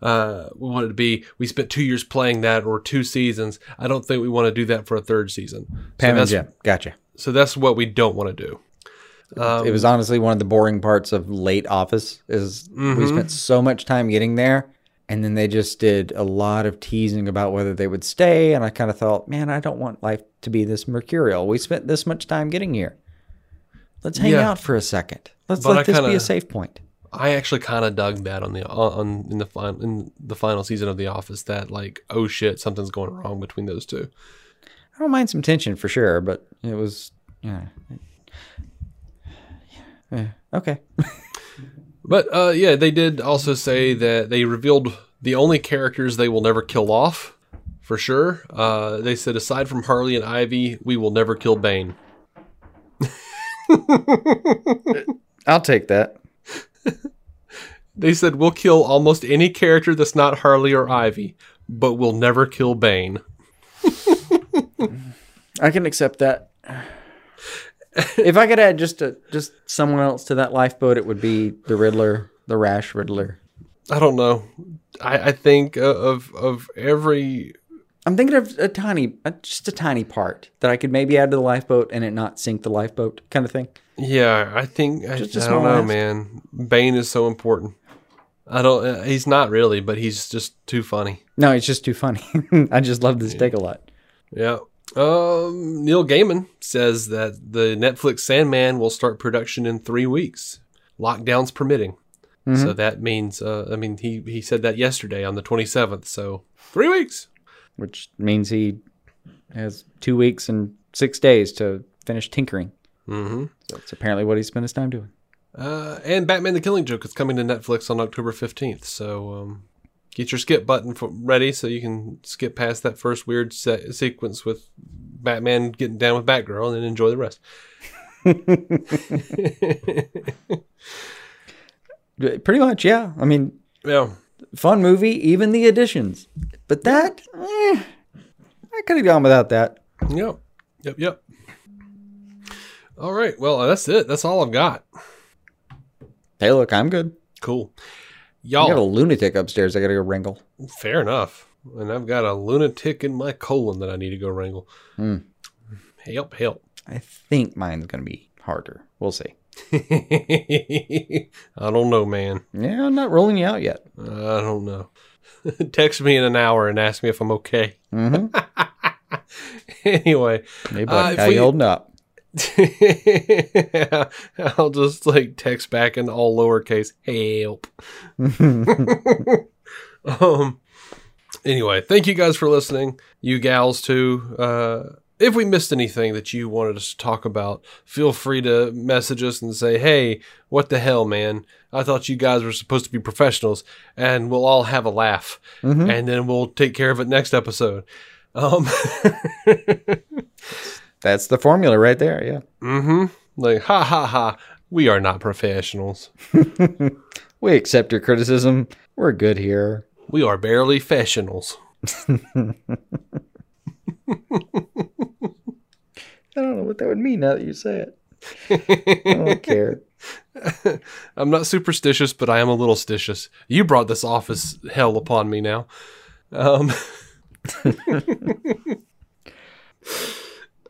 uh, we want it to be we spent two years playing that or two seasons. I don't think we want to do that for a third season. Pam so and Jim. Gotcha. So that's what we don't want to do. Um, it was honestly one of the boring parts of late office is we spent so much time getting there and then they just did a lot of teasing about whether they would stay and i kind of thought man i don't want life to be this mercurial we spent this much time getting here let's hang Yeah. out for a second let's But let I this be kinda- a safe point I actually kind of dug that on the on in the final in the final season of The Office that like oh shit something's going wrong between those two. i don't mind some tension for sure but it was yeah yeah okay But uh, yeah, they did also say that they revealed the only characters they will never kill off for sure. Uh, they said aside from Harley and Ivy, we will never kill Bane. i'll take that They said we'll kill almost any character that's not Harley or Ivy, but we'll never kill Bane. I can accept that. if I could add just a just someone else to that lifeboat, it would be the Riddler, the Rash Riddler. I don't know. I, I think uh, of of every I'm thinking of a tiny, uh, just a tiny part that I could maybe add to the lifeboat and it not sink the lifeboat, kind of thing. yeah. I think I, Just I small don't know, ask. man. Bane is so important. I don't. Uh, he's not really, but he's just too funny. No, he's just too funny. I just love this take a lot. Yeah. Um, Neil Gaiman says that the Netflix Sandman will start production in three weeks, lockdowns permitting. So that means, uh, I mean, he he said that yesterday on the twenty seventh. So three weeks. Which means he has two weeks and six days to finish tinkering. Mm-hmm. So that's apparently what he spent his time doing. Uh, and Batman: The Killing Joke is coming to Netflix on October fifteenth. So um, get your skip button for, ready so you can skip past that first weird se- sequence with Batman getting down with Batgirl and then enjoy the rest. Pretty much, yeah. I mean, Yeah. Fun movie, even the additions. But that, eh, I could have gone without that. Yep. Yep. Yep. All right. Well, that's it. That's all I've got. Hey, look, I'm good. Cool. Y'all I got a lunatic upstairs. I got to go wrangle. fair enough. And I've got a lunatic in my colon that I need to go wrangle. Help, help. I think mine's going to be harder. We'll see. I don't know, man. Yeah, I'm not rolling you out yet. I don't know. Text me in an hour and ask me if I'm okay. anyway, Hey, Uh, buddy, if how we- you holding up? I'll just like text back in all lowercase help. um. Anyway, thank you guys for listening. You gals too. Uh, if we missed anything that you wanted us to talk about, feel free to message us and say, "Hey, what the hell, man? I thought you guys were supposed to be professionals," and we'll all have a laugh, and then we'll take care of it next episode. Um. That's the formula right there. Yeah. Mm-hmm. Like, ha ha ha. We are not professionals. We accept your criticism. We're good here. We are barely fashionals. I don't know what that would mean now that you say it. I don't care. I'm not superstitious, but I am a little stitious. You brought this office hell upon me now. Um.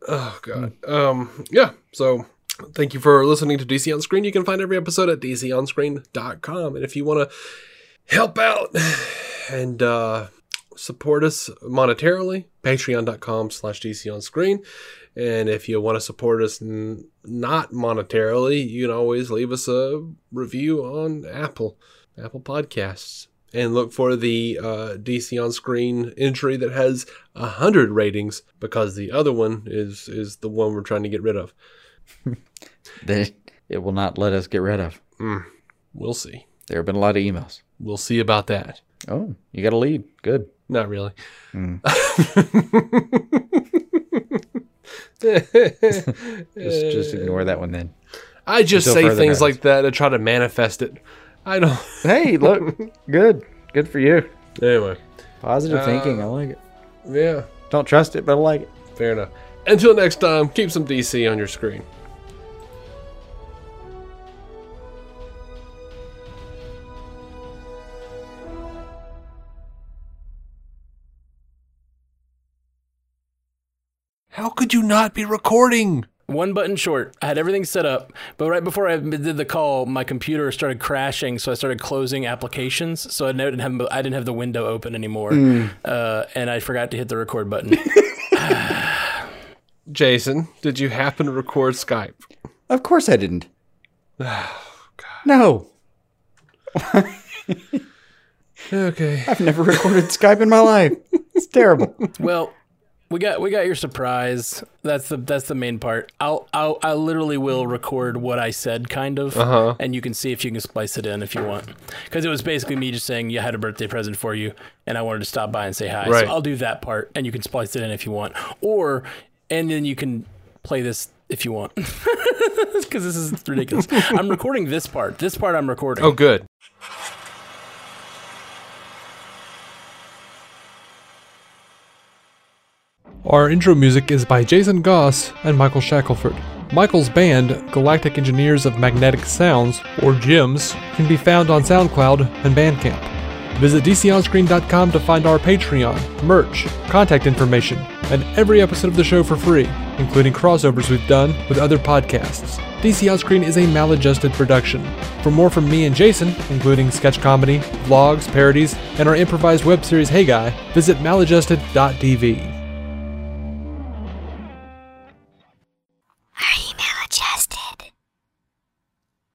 oh god. Um. Yeah. So. Thank you for listening to DC on Screen. You can find every episode at dconscreen.com. And if you want to help out and uh, support us monetarily, patreon.com slash DC on screen. And if you want to support us n- not monetarily, you can always leave us a review on Apple, Apple Podcasts. And look for the uh, DC on screen entry that has a hundred ratings because the other one is is the one we're trying to get rid of. That it will not let us get rid of. We'll see. There have been a lot of emails. We'll see about that. Oh, you got a lead. Good. Not really. Just, just ignore that one then. I just Until say things notice. like that to try to manifest it. I don't. Hey, look. good. Good for you. Anyway, Positive uh, thinking. I like it. yeah, Don't trust it, but I like it. fair enough. Until next time, keep some DC on your screen. How could you not be recording? One button short. I had everything set up, but right before I did the call, my computer started crashing, so I started closing applications. So I didn't have I didn't have the window open anymore, uh, and I forgot to hit the record button. Jason, did you happen to record Skype? Of course I didn't. no. Okay. I've never recorded Skype in my life. It's terrible. well, we got we got your surprise. That's the that's the main part. I'll I'll I literally will record what I said, kind of, Uh-huh. and you can see if you can splice it in if you want, because it was basically me just saying you had a birthday present for you, and I wanted to stop by and say hi. Right. So I'll do that part, and you can splice it in if you want, or and then you can play this if you want, because this is ridiculous. I'm recording this part. This part I'm recording. Oh, good. Our intro music is by Jason Goss and Michael Shackelford. Michael's band, Galactic Engineers of Magnetic Sounds, or GEMS, can be found on SoundCloud and Bandcamp. Visit DCOnScreen.com to find our Patreon, merch, contact information, and every episode of the show for free, including crossovers we've done with other podcasts. DC On is a maladjusted production. For more from me and Jason, including sketch comedy, vlogs, parodies, and our improvised web series Hey Guy, visit maladjusted.tv.